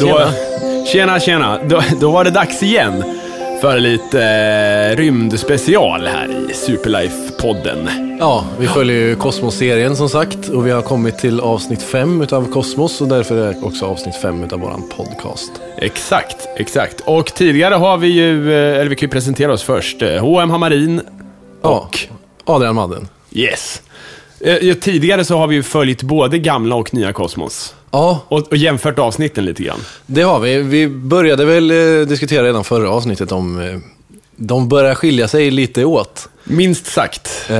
Då, tjena tjena. Då, då var det dags igen för lite eh, rymdspecial här i Superlife-podden. Ja, vi följer ju Kosmos-serien som sagt och vi har kommit till avsnitt fem utav Kosmos och därför är det också avsnitt fem utav våran podcast. Exakt, exakt. Och tidigare har vi ju, eh, eller vi kan ju presentera oss först, eh, H.M. Hammarin och... Ja, Adrian Madden. Yes. Eh, Tidigare så har vi ju följt både gamla och nya Kosmos. Ja, Och, och jämfört avsnitten lite grann. det har vi. Vi började väl eh, diskutera redan förra avsnittet om eh, de börjar skilja sig lite åt. Minst sagt.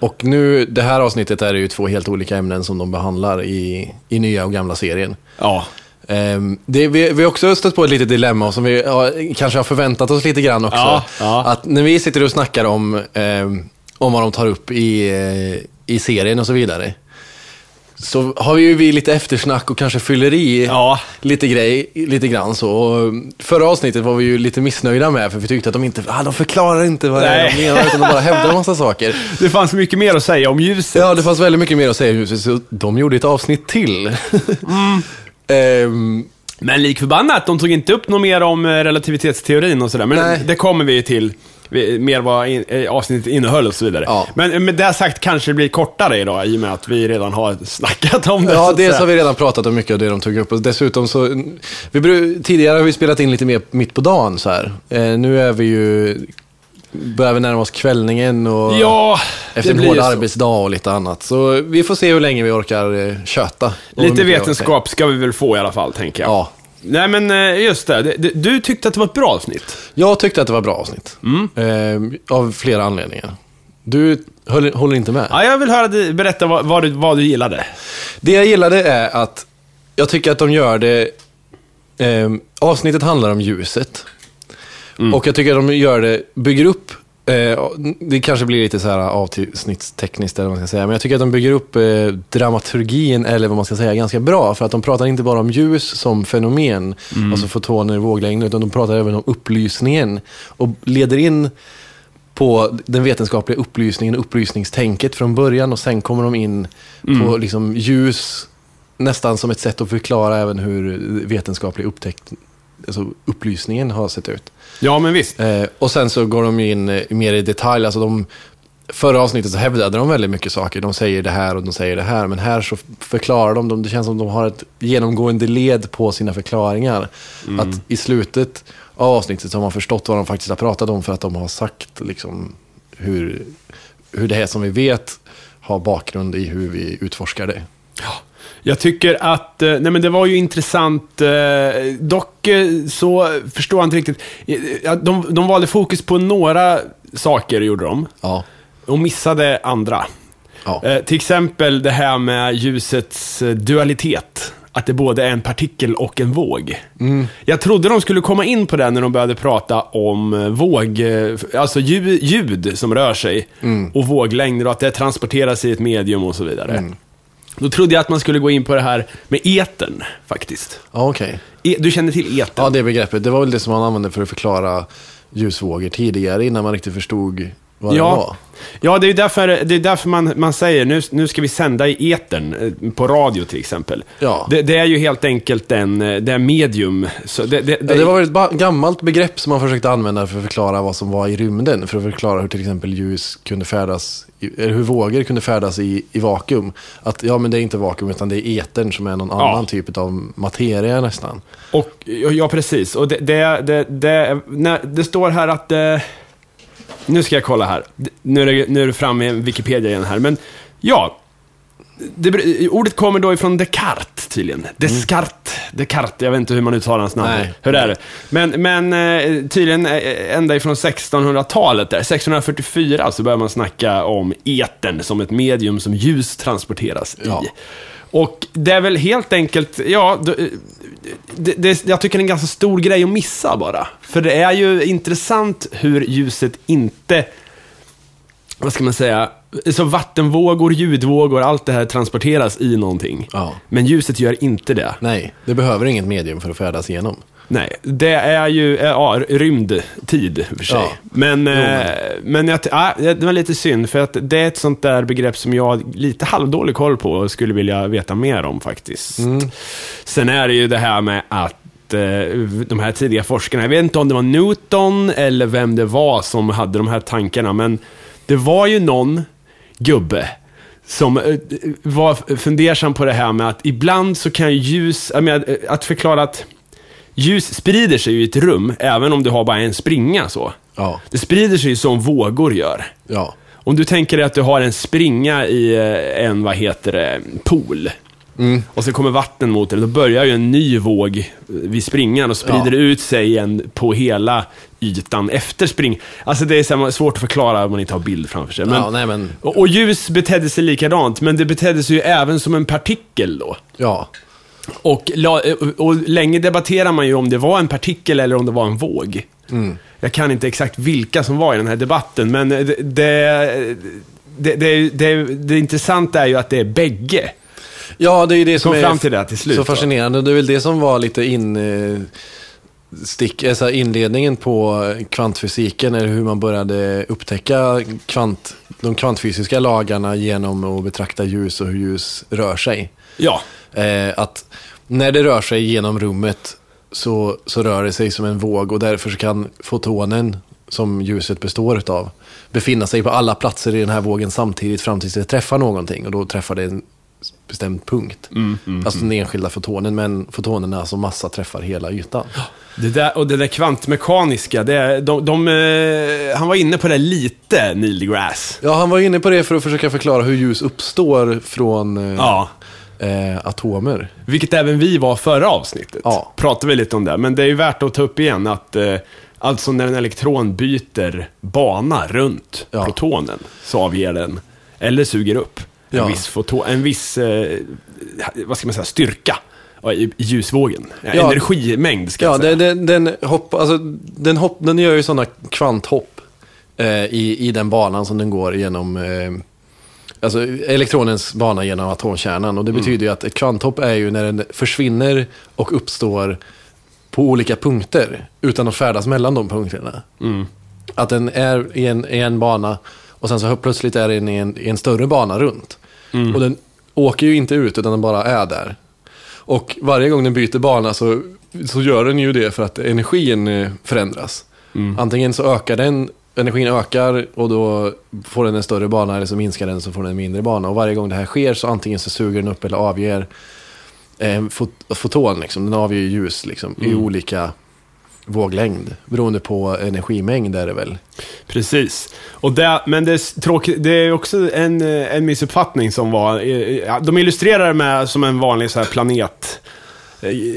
Och nu, det här avsnittet är det ju två helt olika ämnen som de behandlar i, i nya och gamla serien. Ja. Ehm, det, vi, vi har också stött på ett litet dilemma som vi ja, kanske har förväntat oss lite grann också. Ja, ja. Att när vi sitter och snackar om, ehm, om vad de tar upp i, i serien och så vidare. Så har vi ju vi lite eftersnack och kanske fyller i Ja. lite, grej, lite grann så. Och förra avsnittet var vi ju lite missnöjda med för vi tyckte att de inte, ah, de förklarar inte vad det är Nej. de menar utan de bara hävdar en massa saker. Det fanns mycket mer att säga om ljuset. Ja, det fanns väldigt mycket mer att säga om ljuset så de gjorde ett avsnitt till. Ehm, Men lik förbannat, de tog inte upp något mer om eh, relativitetsteorin och sådär. Men Nej. det kommer vi ju till. Mer vad in, eh, avsnittet innehöll och så vidare. Ja. Men eh, med det sagt kanske det blir kortare idag i och med att vi redan har snackat om det. Ja, dels har vi redan pratat om mycket av det de tog upp. Och dessutom så, vi, tidigare har vi spelat in lite mer mitt på dagen så här. Eh, nu är vi ju, börjar vi närma oss kvällningen och Ja, efter en hård så. arbetsdag och lite annat. Så vi får se hur länge vi orkar eh, köta. Lite vetenskap ska vi väl få i alla fall, tänker jag. Ja. Nej, men eh, just det. Du tyckte att det var ett bra avsnitt. Jag tyckte att det var ett bra avsnitt. Mm. Eh, av flera anledningar. Du höll, håller inte med? Ja, jag vill höra dig berätta vad, vad, du, vad du gillade. Det jag gillade är att jag tycker att de gör det... Eh, avsnittet handlar om ljuset. Och jag tycker att de gör det, bygger upp... Eh, det kanske blir lite så här avsnittstekniskt eller vad man ska säga. Men jag tycker att de bygger upp eh, dramaturgin, eller vad man ska säga, ganska bra. För att de pratar inte bara om ljus som fenomen, alltså fotoner, våglängder, utan de pratar även om upplysningen. Och leder in på den vetenskapliga upplysningen, upplysningstänket från början och sen kommer de in på liksom ljus nästan som ett sätt att förklara även hur vetenskaplig upptäckt, alltså upplysningen har sett ut. Ja, men visst. Eh, och sen så går de in eh, mer i detalj, alltså de Förra avsnittet så hävdade de väldigt mycket saker. De säger det här och de säger det här. Men här så förklarar de, dem. det känns som de har ett genomgående led på sina förklaringar. Att i slutet av avsnittet så har man förstått vad de faktiskt har pratat om för att de har sagt liksom hur, hur det här som vi vet har bakgrund i hur vi utforskar det. Jag tycker att, eh, nej men det var ju intressant, eh, dock eh, så förstår jag inte riktigt. De, de valde fokus på några saker, gjorde de, Ja. och missade andra. Ja. Till exempel det här med ljusets dualitet. Att det både är en partikel och en våg. Jag trodde de skulle komma in på det när de började prata om våg, alltså ljud, ljud som rör sig och våglängder och att det transporteras i ett medium och så vidare. Då trodde jag att man skulle gå in på det här med etern, faktiskt. Ja, okej. E- du känner till etern? Ja, det begreppet. Det var väl det som man använde för att förklara ljusvågor tidigare innan man riktigt förstod vad det var. Ja, ja det är därför, det är därför man, man säger nu, nu ska vi sända i etern eh, på radio till exempel. Ja. Det, det är ju helt enkelt en, eh, det är medium. Så det, det, Ja, det var ett gammalt begrepp som man försökte använda för att förklara vad som var i rymden. För att förklara hur till exempel ljus kunde färdas, eller hur vågor kunde färdas i, i vakuum. Att ja, men det är inte vakuum utan det är etern som är någon Ja. annan typ av materia nästan. Och, ja, ja, precis. Och det, det, det, det, när, det står här att... Eh, nu ska jag kolla här. Nu är det, nu är det framme i Wikipedia igen här. Men ja, det, ordet kommer då ifrån Descartes tydligen. Descartes, Descartes, jag vet inte hur man uttalar hans namn. Nej. Hur är det? Men, men eh, tydligen eh, ända ifrån 1600-talet där, 1644 så börjar man snacka om etern som ett medium som ljus transporteras Ja. Och det är väl helt enkelt, ja, det, det, jag tycker det är en ganska stor grej att missa bara. För det är ju intressant hur ljuset inte, vad ska man säga, så vattenvågor, ljudvågor, allt det här transporteras i någonting. Ja. Men ljuset gör inte det. Nej, det behöver inget medium för att färdas igenom. Nej, det är ju eh, ja, rymdtid för sig. Ja. Men, Jo, eh, men jag, ja, det var lite synd, för att det är ett sånt där begrepp som jag har lite halvdålig koll på och skulle vilja veta mer om faktiskt. Mm. Sen är det ju det här med att eh, de här tidiga forskarna, jag vet inte om det var Newton eller vem det var som hade de här tankarna, men det var ju någon gubbe som var fundersam på det här med att ibland så kan ljus, menar, att förklara att ljus sprider sig i ett rum, även om du har bara en springa så. Ja. Det sprider sig ju som vågor gör. Ja. Om du tänker dig att du har en springa i eh, en, vad heter det, pool. Mm. Och så kommer vatten mot dig, då börjar ju en ny våg vid springan och sprider Ja. ut sig igen på hela ytan efter spring. Alltså det är svårt att förklara om man inte har bild framför sig. Men, ja, nej men, och, och ljus betedde sig likadant, men det betedde sig ju även som en partikel då. ja. Och, och, länge debatterar man ju om det var en partikel eller om det var en våg. Mm. Jag kan inte exakt vilka som var i den här debatten, men det, det, det, det, det, intressanta är ju att det är bägge. Ja, det är ju det som Kom är fram till det till slut, så fascinerande. Det är väl det som var lite in, eh, stick, alltså inledningen på kvantfysiken, eller hur man började upptäcka kvant, de kvantfysiska lagarna genom att betrakta ljus och hur ljus rör sig. Ja, Eh, att när det rör sig genom rummet så, så rör det sig som en våg och därför kan fotonen som ljuset består utav befinna sig på alla platser i den här vågen samtidigt fram tills det träffar någonting och då träffar det en bestämd punkt. alltså den enskilda fotonen, men fotonerna som massa träffar hela ytan. det där, och det där kvantmekaniska, det, är- de, de, eh, han var inne på det lite, Neil deGrasse. Ja, han var inne på det för att försöka förklara hur ljus uppstår från eh, Ja. Eh, atomer. Vilket även vi var förra avsnittet. Ja. Pratade vi lite om det. Men det är ju värt att ta upp igen att eh, alltså när en elektron byter bana runt Ja. protonen så avger den, eller suger upp, en Ja. viss, foto, en viss eh, vad ska man säga, styrka i, ljusvågen. Ja. Energimängd ska Ja, jag säga. den, den, den, hopp, alltså, den, hopp, den gör ju sådana kvanthopp eh, i, i den banan som den går genom eh, Alltså elektronens bana genom atomkärnan. Och det betyder ju att ett kvanthopp är ju när den försvinner och uppstår på olika punkter utan att färdas mellan de punkterna. Att den är i en, i en bana och sen så plötsligt är den i en, i en större bana runt. Och den åker ju inte ut utan den bara är där. Och varje gång den byter bana så, så gör den ju det för att energin eh, förändras. Antingen så ökar den, energin ökar och då får den en större bana eller så minskar den så får den en mindre bana. Och varje gång det här sker så antingen så suger den upp eller avger eh, fot, foton, liksom. den avger ljus liksom, i olika våglängd. Beroende på energimängd är det väl. Precis. Och det, men det är, tråkigt, det är också en, eh, en missuppfattning som var... eh, ja, De illustrerar det med som en vanlig så här planet eh,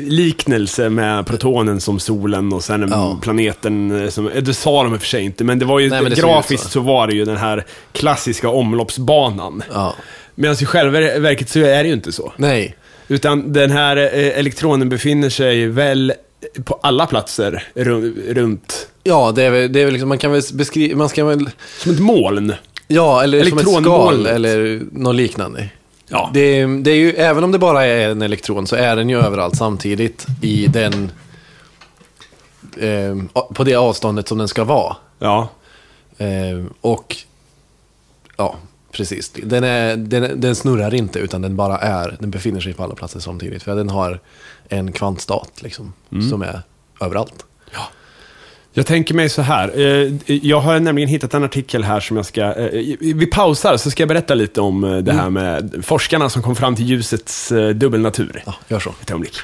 liknelse med protonen som solen och sen en Ja. planeten eh, som, eh, det sa de i och för sig inte, men det var ju, Nej, det grafiskt ut så. var det ju den här klassiska omloppsbanan. Ja. Medan i själva verket så är det ju inte så. Nej. Utan den här eh, elektronen befinner sig väl på alla platser ru- runt, Ja, det är väl, det är väl liksom, man kan väl beskriva, man ska väl, som ett moln. ja, eller som ett skal eller något liknande. Ja. Det, är- det är ju, även om det bara är en elektron så är den ju överallt samtidigt i den, eh, på det avståndet som den ska vara. Ja. Eh, och, ja, precis. Den, är, den, den snurrar inte utan den bara är, den befinner sig på alla platser samtidigt. För den har en kvantstat liksom, som är överallt. Jag tänker mig så här. eh, Jag har nämligen hittat en artikel här som jag ska... eh, Vi pausar så ska jag berätta lite om eh, det här med forskarna som kom fram till ljusets dubbelnatur. Ja, gör så. Ett ögonblick.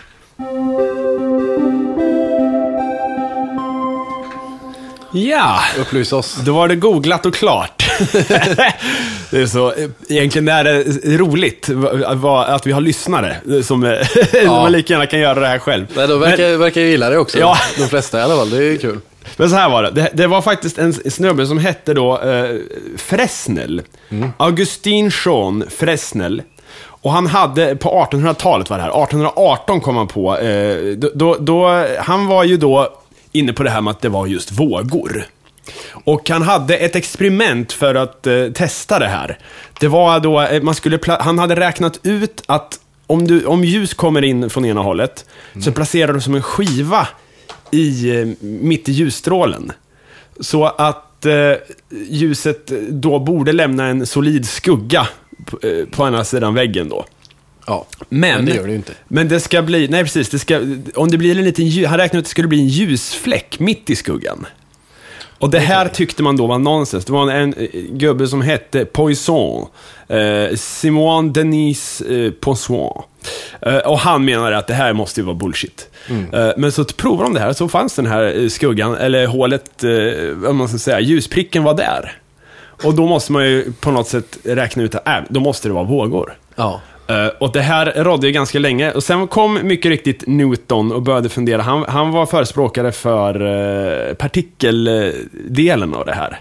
Ja, Upplys oss. då var det googlat och klart. det är så, egentligen är det roligt att vi har lyssnare som eh, man lika gärna kan göra det här själv. Nej, Men- verkar, verkar jag gilla det också. Ja. De flesta i alla fall, det är kul. Men så här var det. det. Det var faktiskt en snubbe som hette då eh, Fresnel. Augustin Jean Fresnel. Och han hade, på 1800-talet var det här, 1818 kom han på, eh, då, då, då, han var ju då inne på det här med att det var just vågor. Och han hade ett experiment för att eh, testa det här. Det var då, eh, man skulle, han hade räknat ut att om, du, om ljus kommer in från ena hållet, så placerar du som en skiva i, eh, mitt i ljusstrålen. Så att eh, ljuset då borde lämna en solid skugga på, eh, på andra sidan väggen då. Ja, Men, det gör det ju inte. Men det ska bli, nej precis, det ska, om det blir en liten, ljus- han räknade ut att det skulle bli en ljusfläck mitt i skuggan. Och det här tyckte man då var nonsens. Det var en, en eh, gubbe som hette Poisson. Eh, Simon Denis eh, Poisson. Eh, och han menade att det här måste ju vara bullshit. Eh, men så provade de det här, så fanns den här eh, skuggan, eller hålet, vad man ska säga, ljuspricken var där. Och då måste man ju på något sätt räkna ut att äh, då måste det vara vågor. Ja. Eh, och det här rådde ju ganska länge. Och sen kom mycket riktigt Newton och började fundera. Han, han var förespråkare för uh, partikeldelen av det här.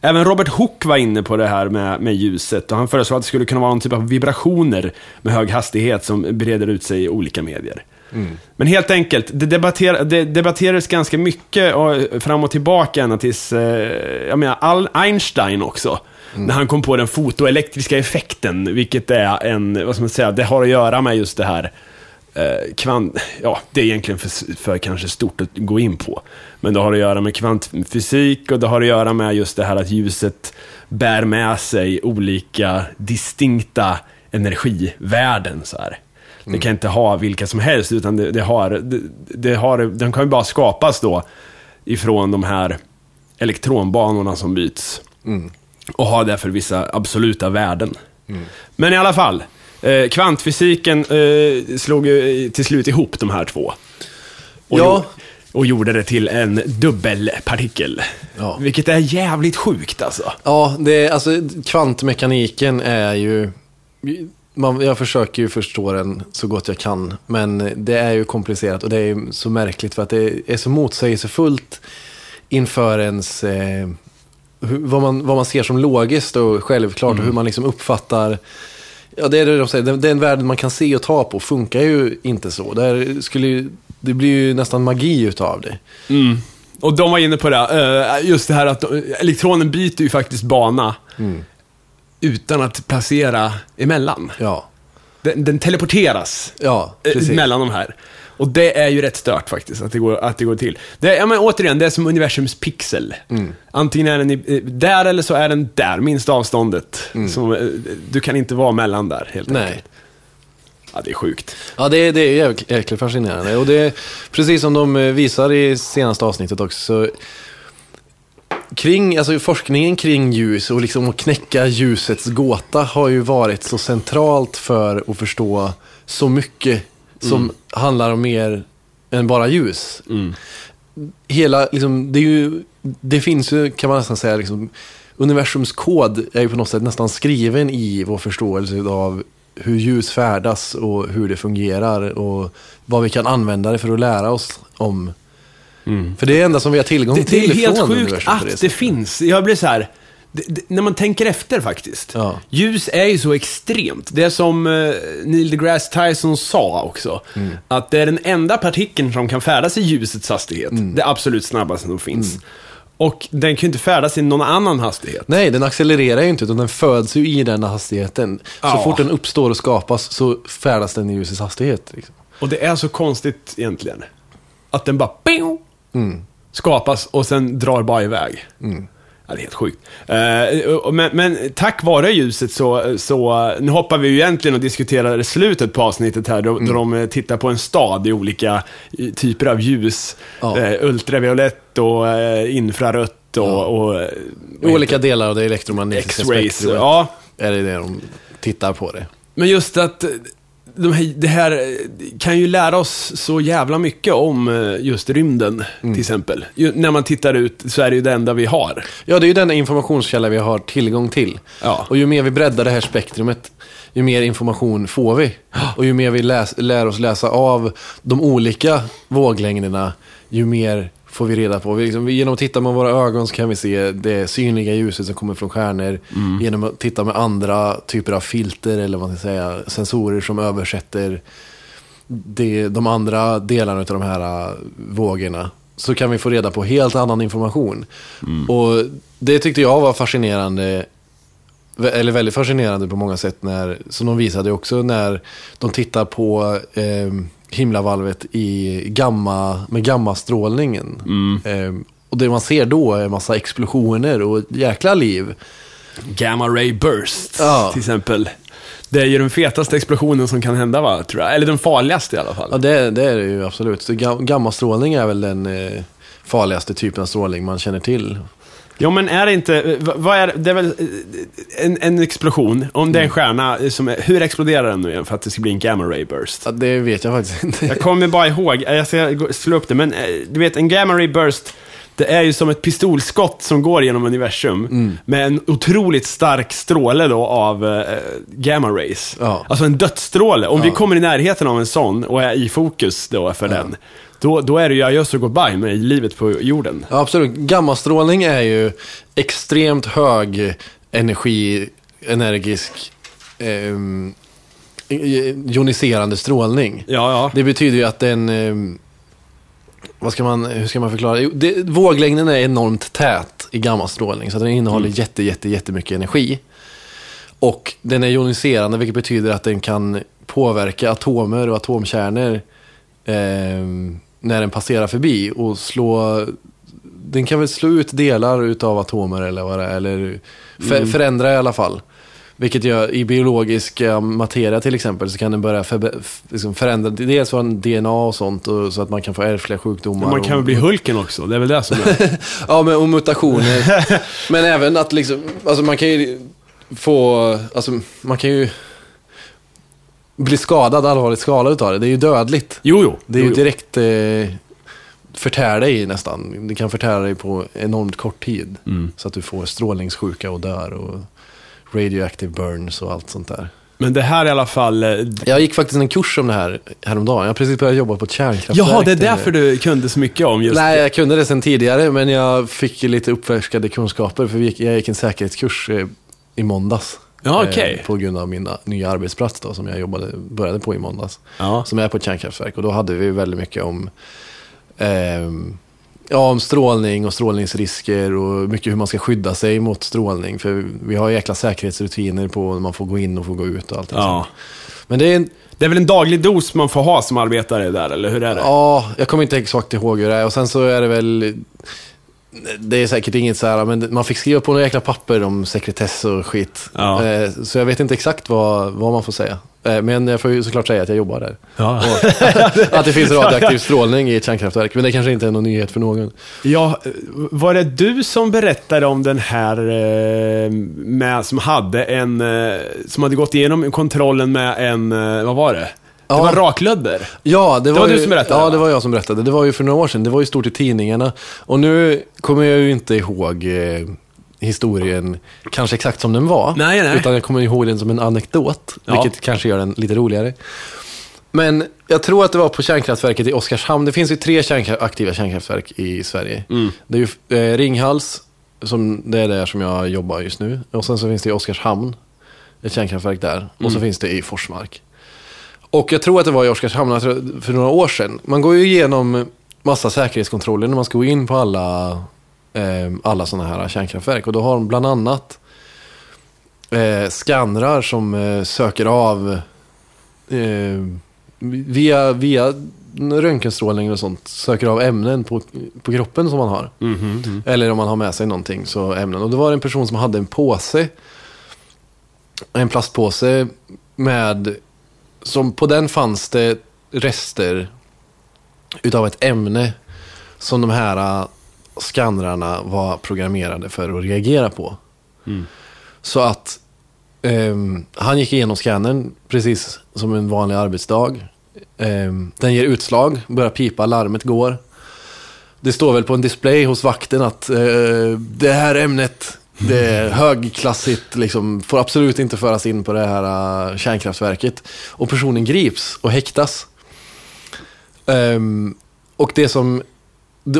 Även Robert Hooke var inne på det här med, med ljuset. Och han föreslog att det skulle kunna vara någon typ av vibrationer med hög hastighet som breder ut sig i olika medier. Men helt enkelt, det, debatter, det debatterades ganska mycket och fram och tillbaka ända tills, eh, jag menar, Einstein också. När han kom på den fotoelektriska effekten, vilket är en, vad ska man säga, det har att göra med just det här eh, kvant... Ja, det är egentligen för, för kanske stort att gå in på. Men det har att göra med kvantfysik och det har att göra med just det här att ljuset bär med sig olika distinkta energivärden. Så här. Det kan inte ha vilka som helst, utan det, det har, det, det har, den kan ju bara skapas då ifrån de här elektronbanorna som byts. Och har därför vissa absoluta värden. Men i alla fall, eh, kvantfysiken eh, slog ju till slut ihop de här två. Och, Ja. och gjorde det till en dubbelpartikel. Ja. Vilket är jävligt sjukt alltså. Ja, det är, alltså kvantmekaniken är ju... Man, jag försöker ju förstå den så gott jag kan, men det är ju komplicerat och det är ju så märkligt för att det är så motsägelsefullt inför ens... Eh, hur, vad, man, vad man ser som logiskt och självklart och hur man liksom uppfattar... Ja, det är det de säger. Den, den världen man kan se och ta på funkar ju inte så. Det, här skulle ju, det blir ju nästan magi utav det. Och de var inne på det, eh, just det här att de- elektronen byter ju faktiskt bana. Utan att placera emellan. Ja, Den, den teleporteras ja eh, mellan de här. Och det är ju rätt stört faktiskt, att det går, att det går till. Det, ja, men återigen, det är som universums pixel. Antingen är den i, eh, där eller så är den där, minsta avståndet. Som, eh, du kan inte vara mellan där, helt Nej. enkelt. Ja, det är sjukt. Ja, det, det är jäkligt fascinerande. Och det är precis som de eh, visar i senaste avsnittet också. Så kring, alltså forskningen kring ljus och liksom att knäcka ljusets gåta har ju varit så centralt för att förstå så mycket som handlar om mer än bara ljus. Hela, liksom, det, är ju, det finns ju, kan man nästan säga, liksom, universums kod är ju på något sätt nästan skriven i vår förståelse av hur ljus färdas och hur det fungerar och vad vi kan använda det för att lära oss om. För det är det enda som vi har tillgång Det, det till är helt sjukt att det, finns. Jag blir så här. Det, det, när man tänker efter faktiskt. Ja. Ljus är ju så extremt. Det är som eh, Neil deGrasse Tyson sa också. Mm. Att det är den enda partikeln som kan färdas i ljusets hastighet. Mm. Det absolut snabbaste som finns. Och den kan ju inte färdas i någon annan hastighet. Nej, den accelererar ju inte utan den föds ju i den hastigheten. Så Ja. fort den uppstår och skapas så färdas den i ljusets hastighet. Liksom. Och det är så konstigt egentligen. Att den bara Mm. skapas och sen drar bara iväg. Ja, det är helt sjukt. Eh, och- men, men tack vare ljuset så, så, nu hoppar vi ju egentligen och diskuterar slutet på avsnittet här, då, Mm. då de tittar på en stad i olika typer av ljus. Ja. Eh, ultraviolett och eh, infrarött och, och eh, I olika delar av det elektromagnetiska spektrumet Ja, är det det de tittar på det. Men just att de här, det här eh, kan ju lära oss så jävla mycket om eh, just rymden, Mm. till exempel. Ju, när man tittar ut så är det ju det enda vi har. Ja, det är ju den informationskälla vi har tillgång till. Ja. Och ju mer vi breddar det här spektrumet, ju mer information får vi. Och ju mer vi läs, lär oss läsa av de olika våglängderna, ju mer får vi reda på. Vi liksom, genom att titta med våra ögon så kan vi se det synliga ljuset som kommer från stjärnor. Genom att titta med andra typer av filter eller vad man ska säga, sensorer som översätter det, de andra delarna av de här äh, vågorna så kan vi få reda på helt annan information. Och det tyckte jag var fascinerande, eller väldigt fascinerande på många sätt, när, som de visade också när de tittar på eh, himlavalvet i gamma, med gammastrålningen. Eh, och det man ser då är en massa explosioner och jäkla liv. Gamma Ray Burst, Ja. till exempel. Det är ju den fetaste explosionen som kan hända, va? Tror jag. Eller den farligaste i alla fall. Ja, det, det är det ju absolut. Så gammastrålning är väl den eh, farligaste typen av strålning man känner till. Ja, men är det inte... v- Vad är det? är väl eh, en, en explosion. Om det är en stjärna, som är, hur exploderar den nu igen för att det ska bli en gamma ray burst? Ja, det vet jag faktiskt inte. Jag kommer bara ihåg, jag ska slå upp det, men eh, du vet en gamma ray burst, det är ju som ett pistolskott som går genom universum Mm. med en otroligt stark stråle då av eh, gamma rays. Ja. Alltså en dödsstråle. Om vi Ja. kommer i närheten av en sån och är i fokus då för den, då, då är det ju adjöss och goodbye med livet på jorden. Ja, absolut. Gammastrålning är ju extremt hög energi, energisk, ehm, joniserande strålning. Ja, ja. Det betyder ju att den, ehm, vad ska man, hur ska man förklara? Jo, det, våglängden är enormt tät i gammastrålning, så den innehåller jätte, jätte, jättemycket energi. Och den är joniserande, vilket betyder att den kan påverka atomer och atomkärnor ehm, när den passerar förbi och slå den kan väl slå ut delar utav atomer eller vad det är, eller för, förändra i alla fall. Vilket gör, i biologisk eh, materia till exempel, så kan den börja för, liksom förändra dels från DNA och sånt, och, så att man kan få ärftliga sjukdomar. Man kan väl bli Hulken också, det är väl det som är... Ja, men och mutationer. men även att liksom, alltså man kan ju få, alltså man kan ju bli skadad, allvarligt skadad utav det. Det är ju dödligt. Jo, jo. Det är jo, ju direkt eh, förtär dig nästan. Det kan förtära dig på enormt kort tid. Mm. Så att du får strålningssjuka och dör och radioactive burns och allt sånt där. Men det här i alla fall... eh, Jag gick faktiskt en kurs om det här häromdagen. Jag har precis börjat jobba på ett kärnkraftverk. Jaha, det är där. därför du kunde så mycket om just Nej, jag kunde det sedan tidigare, men jag fick lite uppfärskade kunskaper. För jag gick en säkerhetskurs eh, i måndags. Ja, Eh, okej. På grund av min nya arbetsplats då, som jag jobbade, började på i måndags. Ja. Som är på ett kärnkraftverk. Och då hade vi väldigt mycket om, ehm, ja, om strålning och strålningsrisker och mycket hur man ska skydda sig mot strålning. För vi har jäkla säkerhetsrutiner på när man får gå in och får gå ut och allt ja. Men det är en, Det är väl en daglig dos man får ha som arbetare där, eller hur är det? Ja, jag kommer inte exakt ihåg hur det är. Och sen så är det väl... Det är säkert inget så här, men man fick skriva på några jäkla papper om sekretess och skit. Ja. Eh, Så jag vet inte exakt vad, vad man får säga. Eh, Men jag får ju såklart säga att jag jobbar där. Ja. Att det finns radioaktiv strålning i ett kärnkraftverk. Men det kanske inte är någon nyhet för någon. Ja, var det du som berättade om den här eh, med, som hade en, som hade gått igenom kontrollen med en, vad var det? Det Ja. var raklödder. Ja, det var, var ju, du som berättade, Ja, va? det var jag som berättade. Det var ju för några år sedan. Det var ju stort i tidningarna. Och nu kommer jag ju inte ihåg eh, historien kanske exakt som den var. Nej, nej. Utan jag kommer ihåg den som en anekdot. Ja. Vilket kanske gör den lite roligare. Men jag tror att det var på kärnkraftverket i Oskarshamn. Det finns ju tre kärnkra- aktiva kärnkraftverk i Sverige. Mm. Det är ju eh, Ringhals, som, det är där som jag jobbar just nu. Och sen så finns det i Oskarshamn, ett kärnkraftverk där. Och Mm. så finns det i Forsmark. Och jag tror att det var i Oskarshamn tror- för några år sedan. Man går ju igenom massa säkerhetskontroller när man ska gå in på alla, eh, alla sådana här kärnkraftverk. Och då har de bland annat eh, skannrar som eh, söker av eh, via, via röntgenstrålning och sånt. Söker av ämnen på, på kroppen som man har. Mhm. Eller om man har med sig någonting, så ämnen. Och det var en person som hade en påse. En plastpåse med, som på den fanns det rester utav ett ämne som de här äh, skannrarna var programmerade för att reagera på. Mm. Så att ehm, han gick igenom skannern precis som en vanlig arbetsdag. Ehm, den ger utslag, börjar pipa, larmet går. Det står väl på en display hos vakten att eh, det här ämnet, det är högklassigt, liksom, får absolut inte föras in på det här eh, kärnkraftverket. Och personen grips och häktas. Ehm, och det som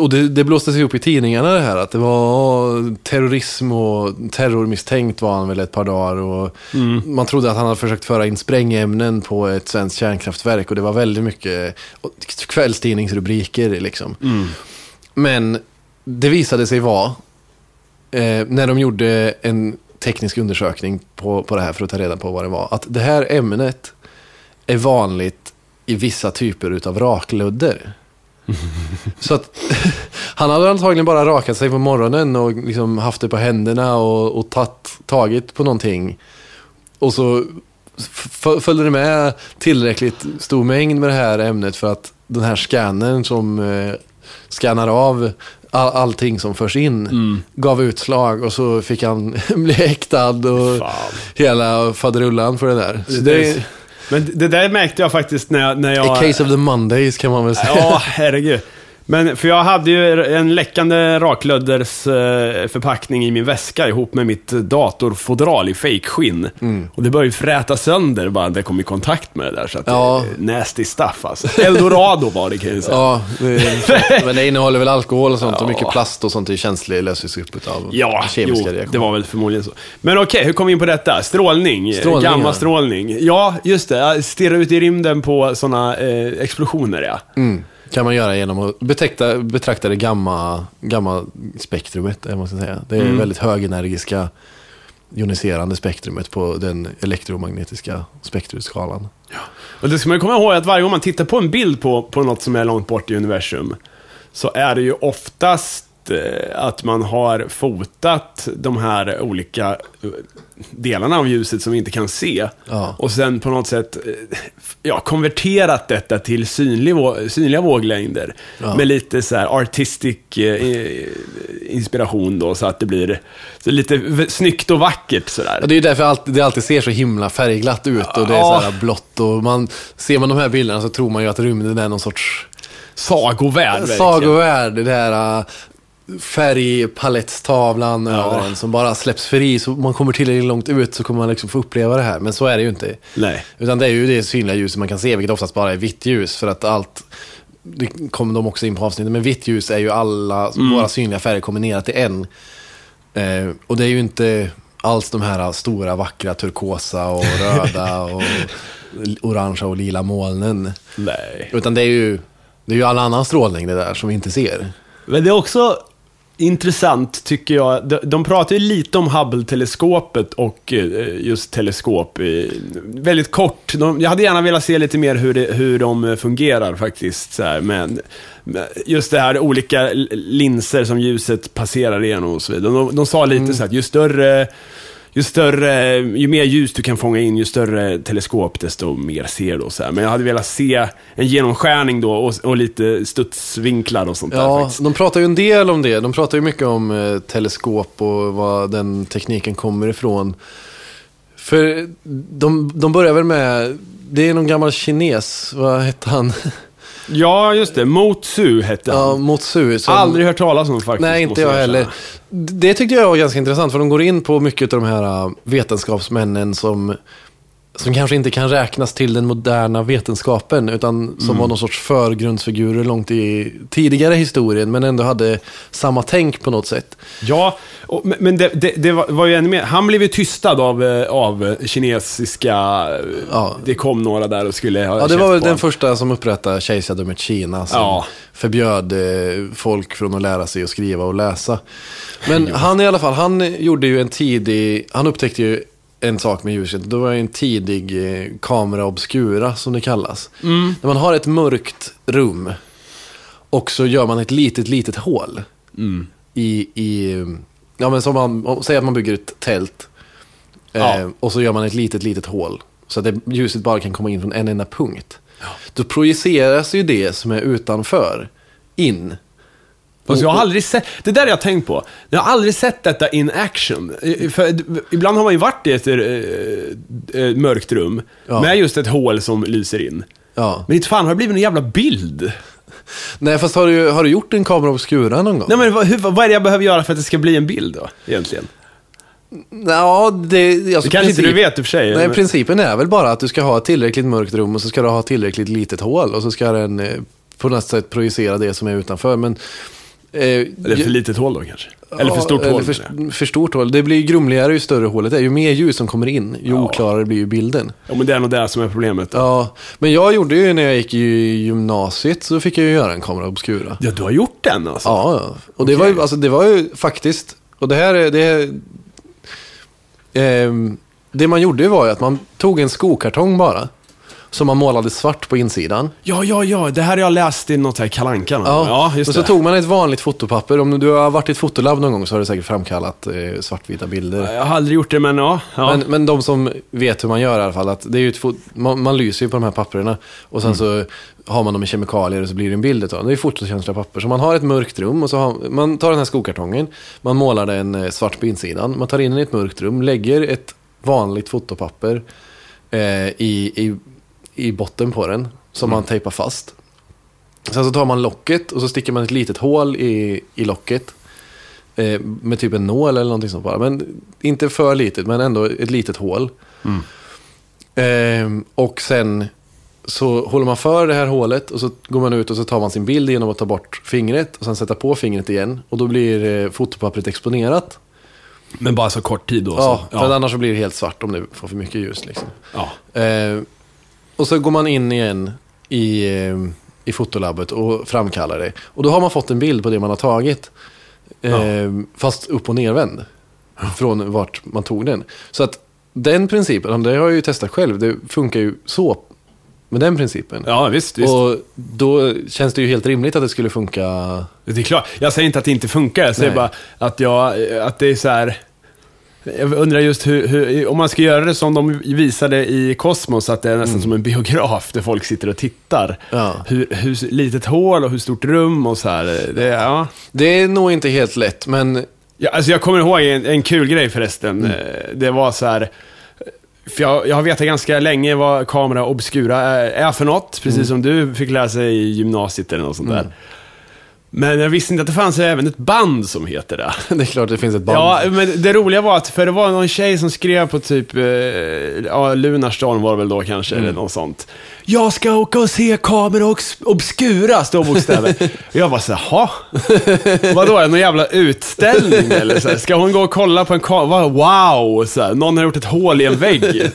och det, det blåstes ihop i tidningarna det här att det var terrorism och terrormisstänkt var han väl ett par dagar. Och Mm. Man trodde att han hade försökt föra in sprängämnen på ett svenskt kärnkraftverk och det var väldigt mycket kvällstidningsrubriker liksom. Mm. Men det visade sig vara, eh, när de gjorde en teknisk undersökning på, på det här för att ta reda på vad det var, att det här ämnet är vanligt i vissa typer utav rakludder. Så att han hade antagligen bara rakat sig på morgonen och liksom haft det på händerna och, och tatt, tagit på någonting. Och så följde det med tillräckligt stor mängd med det här ämnet för att den här scannern som eh, scannar av all, allting som förs in gav utslag och så fick han bli häktad och Fan. hela faderullan för det där. Så Det det är Men det där märkte jag faktiskt när jag... När jag a case of the Mondays kan man väl säga. Ja, herregud. Men för jag hade ju en läckande raklödders eh, förpackning i min väska ihop med mitt datorfodral i fejkskinn. Och det började ju fräta sönder bara när jag kom i kontakt med det där. Så att Ja. det är nasty stuff alltså. Eldorado var det kan jag säga. Ja, det, men det innehåller väl alkohol och sånt och mycket plast och sånt är känsligt, löses upp av Ja, kemiska jo, reaktioner. det var väl förmodligen så. Men okej, hur kom vi in på detta? Strålning, Strålning, ja. gammastrålning. Ja, just det. Stirra ut i rymden på sådana eh, explosioner, ja. Mm, kan man göra genom att betäkta, betrakta det gamma, gamma spektrumet, eller man ska säga. Det är Mm. väldigt högenergiska joniserande spektrumet på den elektromagnetiska spektrumskalan. Och det ska man komma ihåg att varje gång man tittar på en bild på, på något som är långt bort i universum, så är det ju oftast eh, att man har fotat de här olika eh, delarna av ljuset som vi inte kan se. Ja. Och sen på något sätt eh, ja, konverterat detta till synlig, synliga våglängder. Ja. Med lite så här artistic eh, inspiration då, så att det blir så lite snyggt och vackert sådär. Ja, det är ju därför allt, det alltid ser så himla färgglatt ut och det är så här blått. Och man, ser man de här bilderna så tror man ju att rymden är någon sorts Sagovärld sagovärld. Det här färgpalettstavlan över en som bara släpps fri. Så man kommer tillräckligt långt ut så kommer man liksom få uppleva det här. Men så är det ju inte. Nej. Utan det är ju det synliga ljuset man kan se, vilket oftast bara är vitt ljus. För att allt, det kommer de också in på avsnittet, men vitt ljus är ju alla våra synliga färger kombinerat till en. Eh, och det är ju inte alls de här stora vackra turkosa och röda och orangea och lila molnen. Nej. Utan det är ju, det är ju all annan strålning det där som vi inte ser. Men det är också intressant, tycker jag. De, de pratar ju lite om Hubble-teleskopet och eh, just teleskop. Väldigt kort. De, jag hade gärna velat se lite mer hur, det, hur de fungerar faktiskt. Så här, men, just det här olika linser som ljuset passerar igenom och så vidare. De, de sa lite så här att ju större ju större, ju mer ljus du kan fånga in, ju större teleskop, desto mer ser du. Så här. Men jag hade velat se en genomskärning då och, och lite studsvinklar och sånt där Ja, faktiskt. de pratar ju en del om det. De pratar ju mycket om eh, teleskop och vad den tekniken kommer ifrån. För de, de börjar väl med, det är någon gammal kines, vad hette han? Ja, just det. Motsu hette han. Ja, Motsu. som- Aldrig hört talas om faktiskt. Nej, inte jag heller. Det tyckte jag var ganska intressant, för de går in på mycket av de här äh, vetenskapsmännen som, som kanske inte kan räknas till den moderna vetenskapen, utan som var någon sorts förgrundsfigurer långt i tidigare historien, men ändå hade samma tänk på något sätt. Ja, och, men- det, det, det var, ju ännu mer. Han blev ju tystad av, eh, av kinesiska... eh, Ja. Det kom några där och skulle ha Ja, det var väl den första som upprättade kejsardömet Kina, som Ja. förbjöd eh, folk från att lära sig att skriva och läsa. Men han i alla fall, han gjorde ju en tidig, han upptäckte ju en sak med ljuset. Det var ju en tidig eh, kamera obscura, som det kallas. Mm. När man har ett mörkt rum och så gör man ett litet, litet hål Mm. i, i ja men som man, säg att man bygger ett tält. Eh, Ja. och så gör man ett litet, litet hål. Så att det, ljuset bara kan komma in från en enda punkt. Då projiceras ju det som är utanför in. Fast jag har aldrig sett, det där har jag tänkt på. Jag har aldrig sett detta in action. För ibland har man ju varit i ett eh, mörkt rum Ja. med just ett hål som lyser in. Ja. Men inte fan har det blivit en jävla bild? Nej, fast har du, har du gjort en kamera obscura någon gång? Nej men vad, hur, vad är det jag behöver göra för att det ska bli en bild då, egentligen? Ja, det... Alltså, Det kanske inte du princip- vet i och för sig. Nej, men- principen är väl bara att du ska ha ett tillräckligt mörkt rum och så ska du ha ett tillräckligt litet hål och så ska den på något sätt projicera det som är utanför. Men, eh, Eller för litet hål då kanske? Eller för stort eller hål? För, för stort hål. Det blir grumligare ju större hålet är. Ju mer ljus som kommer in, ju Ja. oklarare blir ju bilden. Ja men det är nog det som är problemet. Ja, men jag gjorde ju när jag gick i gymnasiet så fick jag ju göra en kamera obscura. Ja, du har gjort den alltså? Ja, ja. Och det, var ju, alltså, det var ju faktiskt, och det här är, det ehm, det man gjorde var ju att man tog en skokartong bara. Som man målade svart på insidan. Ja, ja, ja. Det här har jag läst i något här kalankan. Ja, just och så det. tog man ett vanligt fotopapper. Om du har varit i ett fotolabb någon gång så har du säkert framkallat eh, svartvita bilder. Jag har aldrig gjort det, men ja. ja. Men, men de som vet hur man gör i alla fall, att det är ju man, man lyser ju på de här papperna och sen så har man dem i kemikalier och så blir det en bild utav. Det är fotokänsliga papper. Så man har ett mörkt rum och så har, man tar den här skokartongen, man målar den eh, svart på insidan, man tar in den i ett mörkt rum, lägger ett vanligt fotopapper eh, i, i, i botten på den som man tejpar fast. Sen så tar man locket och så sticker man ett litet hål i, i locket. Eh, med typ en nål eller någonting sånt bara. Men inte för litet, men ändå ett litet hål. Eh, och sen så håller man för det här hålet och så går man ut och så tar man sin bild genom att ta bort fingret och sen sätta på fingret igen. Och då blir eh, fotopappret exponerat. Men bara så kort tid då. Ja, så. för annars så blir det helt svart om det får för mycket ljus. Liksom. ja. Och så går man in igen i, eh, i fotolabbet och framkallar det. Och då har man fått en bild på det man har tagit. Eh, Fast upp och nervänd. Från vart man tog den. Så att den principen, det har jag ju testat själv, det funkar ju så med den principen. ja, visst. visst. Och då känns det ju helt rimligt att det skulle funka. Det är klart. Jag säger inte att det inte funkar, jag säger Nej. bara att, jag, att det är så här... Jag undrar just hur, hur, om man ska göra det som de visade i Kosmos, att det är nästan som en biograf där folk sitter och tittar. Ja. Hur, hur litet hål och hur stort rum och så här. Det, ja. Det är nog inte helt lätt, men Ja, alltså jag kommer ihåg en, en kul grej förresten. Mm. Eh, Det var så här... För jag, jag har vetat ganska länge vad kamera obscura är, är för något, precis Mm. som du fick lära sig i gymnasiet eller något sånt där. Men jag visste inte att det fanns även ett band som heter det. det är klart det finns ett band. Ja, men det roliga var att, för det var någon tjej som skrev på typ, eh, ja, Lunarstorm var det väl då kanske, eller något sånt. Jag ska åka och se Kamera Obs- Obscura, står bokstäver. och jag bara så här, "Jaha? Vadå, är det någon jävla utställning eller? Så här, ska hon gå och kolla på en kamera? Wow! Så här, någon har gjort ett hål i en vägg.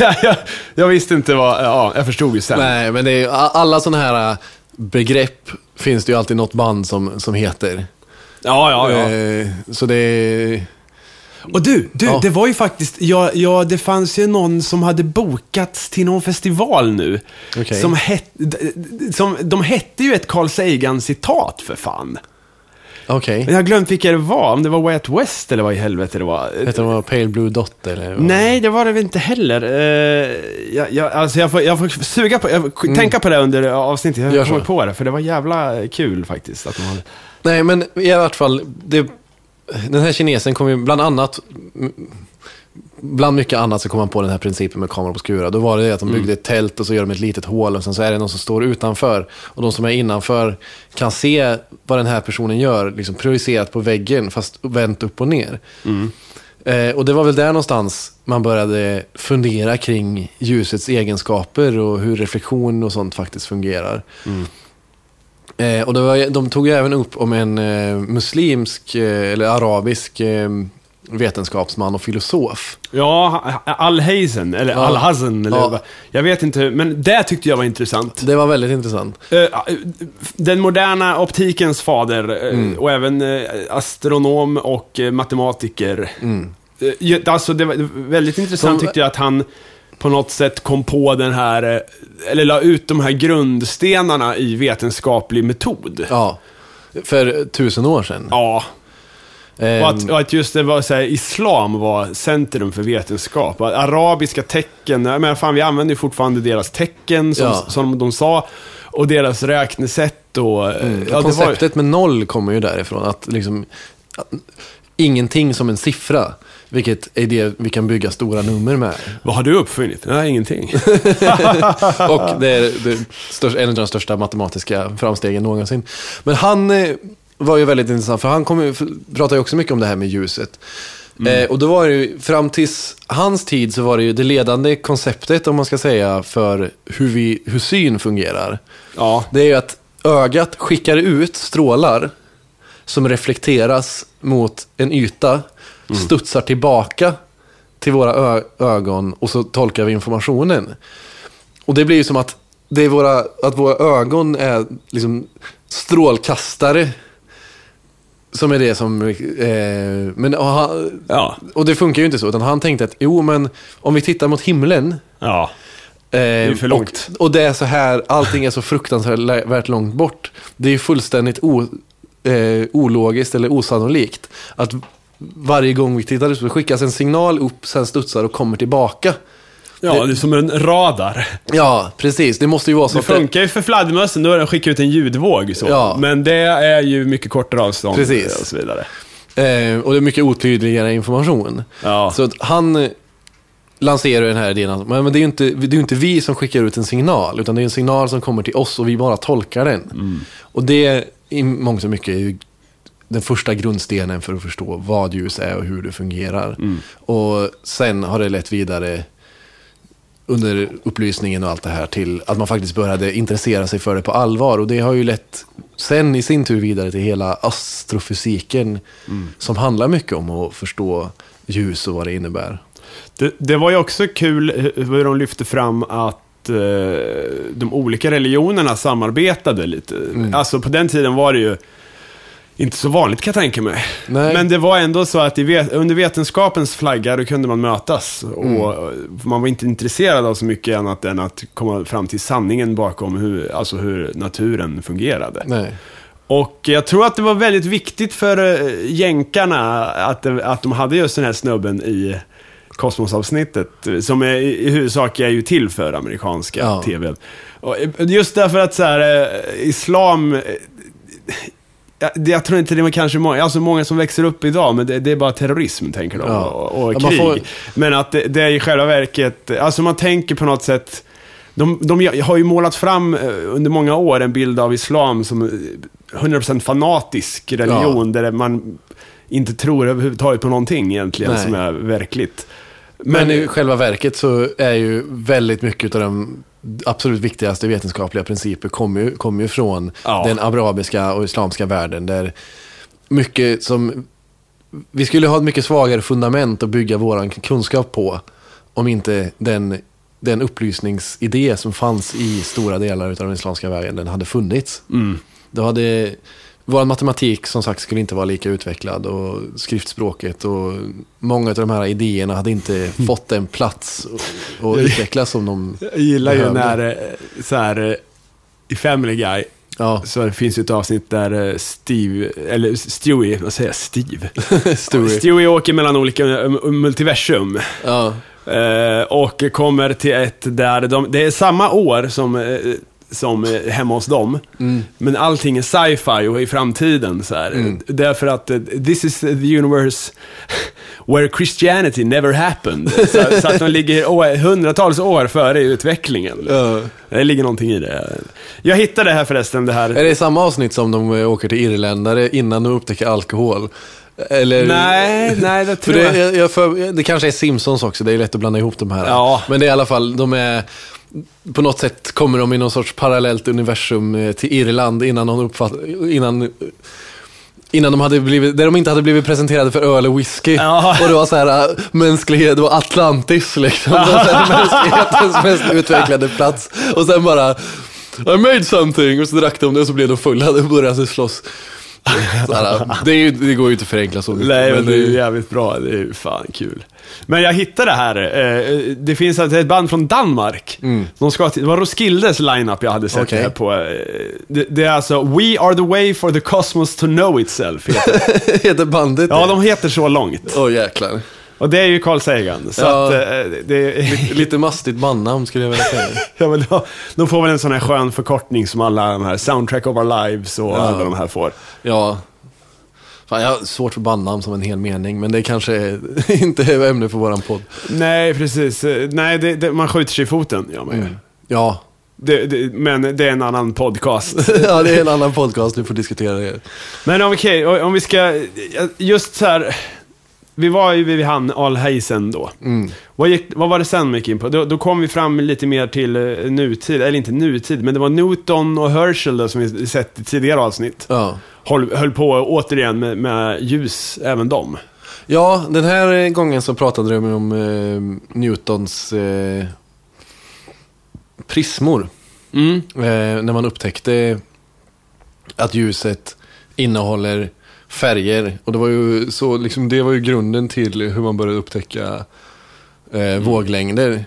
Jag, jag visste inte vad, ja, jag förstod ju sen. Nej, men det är, alla sådana här begrepp finns det ju alltid något band som, som heter. Ja, ja, ja. Eh, Så det. Och du, du Ja. det var ju faktiskt, ja, ja, det fanns ju någon som hade bokats till någon festival nu. Okej. Som het, som, de hette ju ett Carl Sagan-citat för fan. Okej. Men jag har glömt vilka det var, om det var Way Out West eller vad i helvete det var. Heter de Pale Blue Dot eller? vad? Nej, det var det väl inte heller. Uh, jag, jag, alltså jag, får, jag får suga på, jag får tänka på det under avsnittet. Jag Gör kommer så. på det, för det var jävla kul faktiskt. Att de hade... Nej, men i alla fall, det, den här kinesen kom ju bland annat, m- bland mycket annat så kom han på den här principen med kamera på skura. Då var det det att de byggde ett tält och så gör de ett litet hål och sen så är det någon som står utanför. Och de som är innanför kan se vad den här personen gör, liksom projicerat på väggen fast vänt upp och ner. Eh, och det var väl där någonstans man började fundera kring ljusets egenskaper och hur reflektion och sånt faktiskt fungerar. Eh, och var, de tog ju även upp om en eh, muslimsk eh, eller arabisk eh, vetenskapsman och filosof. Ja, Alhazen, eller Ja. Alhazen, eller Ja. jag vet inte, men det tyckte jag var intressant. Det var väldigt intressant. Eh, Den moderna optikens fader eh, och även eh, astronom och eh, matematiker. Eh, ju- Alltså det var väldigt intressant De- tyckte jag att han på något sätt kom på den här, eh, eller la ut de här grundstenarna i vetenskaplig metod. Ja, för tusen år sedan. Ja, och att, och att just det var så här, islam var centrum för vetenskap. Arabiska tecken, menar, fan vi använder ju fortfarande deras tecken som, Ja. som de sa. Och deras räknesätt och... eh, Mm. ja, det var, Konceptet med noll kommer ju därifrån. Att liksom, att, ingenting som en siffra. Vilket är det vi kan bygga stora nummer med. vad har du uppfunnit? Nej, ingenting. Och det är det största, en av de största matematiska framstegen någonsin. Men han eh, var ju väldigt intressant, för han kom, ju- pratar ju också mycket om det här med ljuset. Eh, och då var det ju, fram tills hans tid så var det ju det ledande konceptet, om man ska säga, för hur, vi, hur syn fungerar. ja. Det är ju att ögat skickar ut strålar som reflekteras mot en yta, studsar tillbaka till våra ögon och så tolkar vi informationen. Och det blir ju som att, det är våra, att våra ögon är liksom strålkastare som är det som... Eh, men, och, han, Ja. och det funkar ju inte så, utan han tänkte att jo, men om vi tittar mot himlen Ja. Eh, för långt. Och, och det är så här, allting är så fruktansvärt långt bort. Det är ju fullständigt o, eh, ologiskt eller osannolikt att varje gång vi tittar ut så skickas en signal upp, sen studsar och kommer tillbaka. Ja, det är som en radar. Ja, precis. Det måste ju vara så Det att det, funkar ju för fladdermössen, då skickar ut en ljudvåg så. Ja. Men det är ju mycket kortare avstånd Precis. och så vidare. eh, och det är mycket otydligare information. Ja. Så att han eh, lanserar den här idén att men det är ju inte, det är inte vi som skickar ut en signal, utan det är en signal som kommer till oss och vi bara tolkar den. Mm. Och det i mångt och mycket är ju den första grundstenen för att förstå vad ljus är och hur det fungerar. Mm. Och sen har det lett vidare under upplysningen och allt det här till att man faktiskt började intressera sig för det på allvar. Och det har ju lett sen i sin tur vidare till hela astrofysiken som handlar mycket om att förstå ljus och vad det innebär. Det, det var ju också kul hur de lyfte fram att eh, de olika religionerna samarbetade lite. Mm. Alltså på den tiden var det ju inte så vanligt kan jag tänka mig. Nej. Men det var ändå så att vet, under vetenskapens flagga då kunde man mötas. Mm. Och man var inte intresserad av så mycket annat än att komma fram till sanningen bakom hur, alltså hur naturen fungerade. Nej. Och jag tror att det var väldigt viktigt för eh, jänkarna att, att de hade just den här snubben i Kosmosavsnittet. eh, Som är, i huvudsak är ju till för amerikanska Ja. TV. Och eh, just därför att så här, eh, islam... eh, Jag, jag tror inte det är kanske många, alltså många som växer upp idag, men det, det är bara terrorism, tänker de, Ja. och, och Ja, krig. får- Men att det, det är i själva verket, alltså man tänker på något sätt, de, de har ju målat fram eh, under många år en bild av islam som eh, 100% fanatisk religion, där man inte tror överhuvudtaget på någonting egentligen Nej. som är verkligt. Men i själva verket så är ju väldigt mycket av de absolut viktigaste vetenskapliga principer kommer ju, kommer ju från Ja. den arabiska och islamska världen. Där mycket som... Vi skulle ha ett mycket svagare fundament att bygga vår kunskap på om inte den, den upplysningsidé som fanns i stora delar av den islamska världen den hade funnits. Mm. Då hade vår matematik som sagt skulle inte vara lika utvecklad och skriftspråket och många av de här idéerna hade inte fått den plats och, och utvecklas som de Jag gillar ju behövde. när, eh, så här, eh, i Family Guy, Ja, så det finns ju ett avsnitt där eh, Steve, eller Stewie, vad säger jag, Steve? Stewie. Stewie åker mellan olika multiversum. Ja, och kommer till ett där de, det är samma år som, som hemma hos dem. Mm. Men allting är sci-fi och i framtiden. Så här. Därför att eh, this is the universe where Christianity never happened. Så, så att de ligger hundratals år före i utvecklingen. Ja. Det ligger någonting i det. Jag hittade här förresten det här. Är det samma avsnitt som de eh, åker till irländare innan de upptäcker alkohol? Eller... Nej, nej, det tror jag. det, jag för, det kanske är Simpsons också, det är lätt att blanda ihop de här. Ja. Men det är i alla fall, de är... På något sätt kommer de i någon sorts parallellt universum eh, till Irland innan de uppfatt, innan, innan de hade blivit, där de inte hade blivit presenterade för öl och whisky. Ja. Och det var så här, äh, mänsklighet, det var Atlantis liksom. Det var så här, mänsklighetens mest utvecklade plats. Och sen bara, I made something. Och så drack de det och så blev de fulla och började slåss. Det, ju, det går ju inte att förenkla så mycket. Nej, men det är ju jävligt bra. Det är ju fan kul. Men jag hittade det här. eh, Det finns alltså ett band från Danmark. De ska det var Roskildes lineup jag hade sett Okej. det här på. eh, Det, det är alltså We are the way for the cosmos to know itself. Heter. Heter bandet Ja, de heter så långt. Åh jäklar. Och det är ju Carl Sagan. Så Ja. att eh, det Lite mastigt bandnamn skulle jag vilja säga. ja, men de, de får väl en sån här skön förkortning som alla de här Soundtrack of Our Lives och alla de här får. Ja. Fan, jag har svårt för bandnamn som en hel mening, men det kanske inte är ämne för våran podd. Nej, precis. Nej, det, det, man skjuter sig i foten. Ja, man gör. Ja. Det, det, men det är en annan podcast. ja, det är en annan podcast, vi får diskutera det. Men okej, o- om vi ska, just så här. Vi var ju vid han Alheisen då. Vad, gick, vad var det sen vi gick in på? Då, då kom vi fram lite mer till eh, nutid, eller inte nutid, men det var Newton och Herschel då, som vi sett i tidigare avsnitt. Ja. Höll, höll på återigen med, med ljus, även de. Ja, den här gången så pratade de om eh, Newtons eh, prismor. Mm. Eh, när man upptäckte att ljuset innehåller färger. Och det var ju, så, liksom, det var ju grunden till hur man började upptäcka eh, våglängder.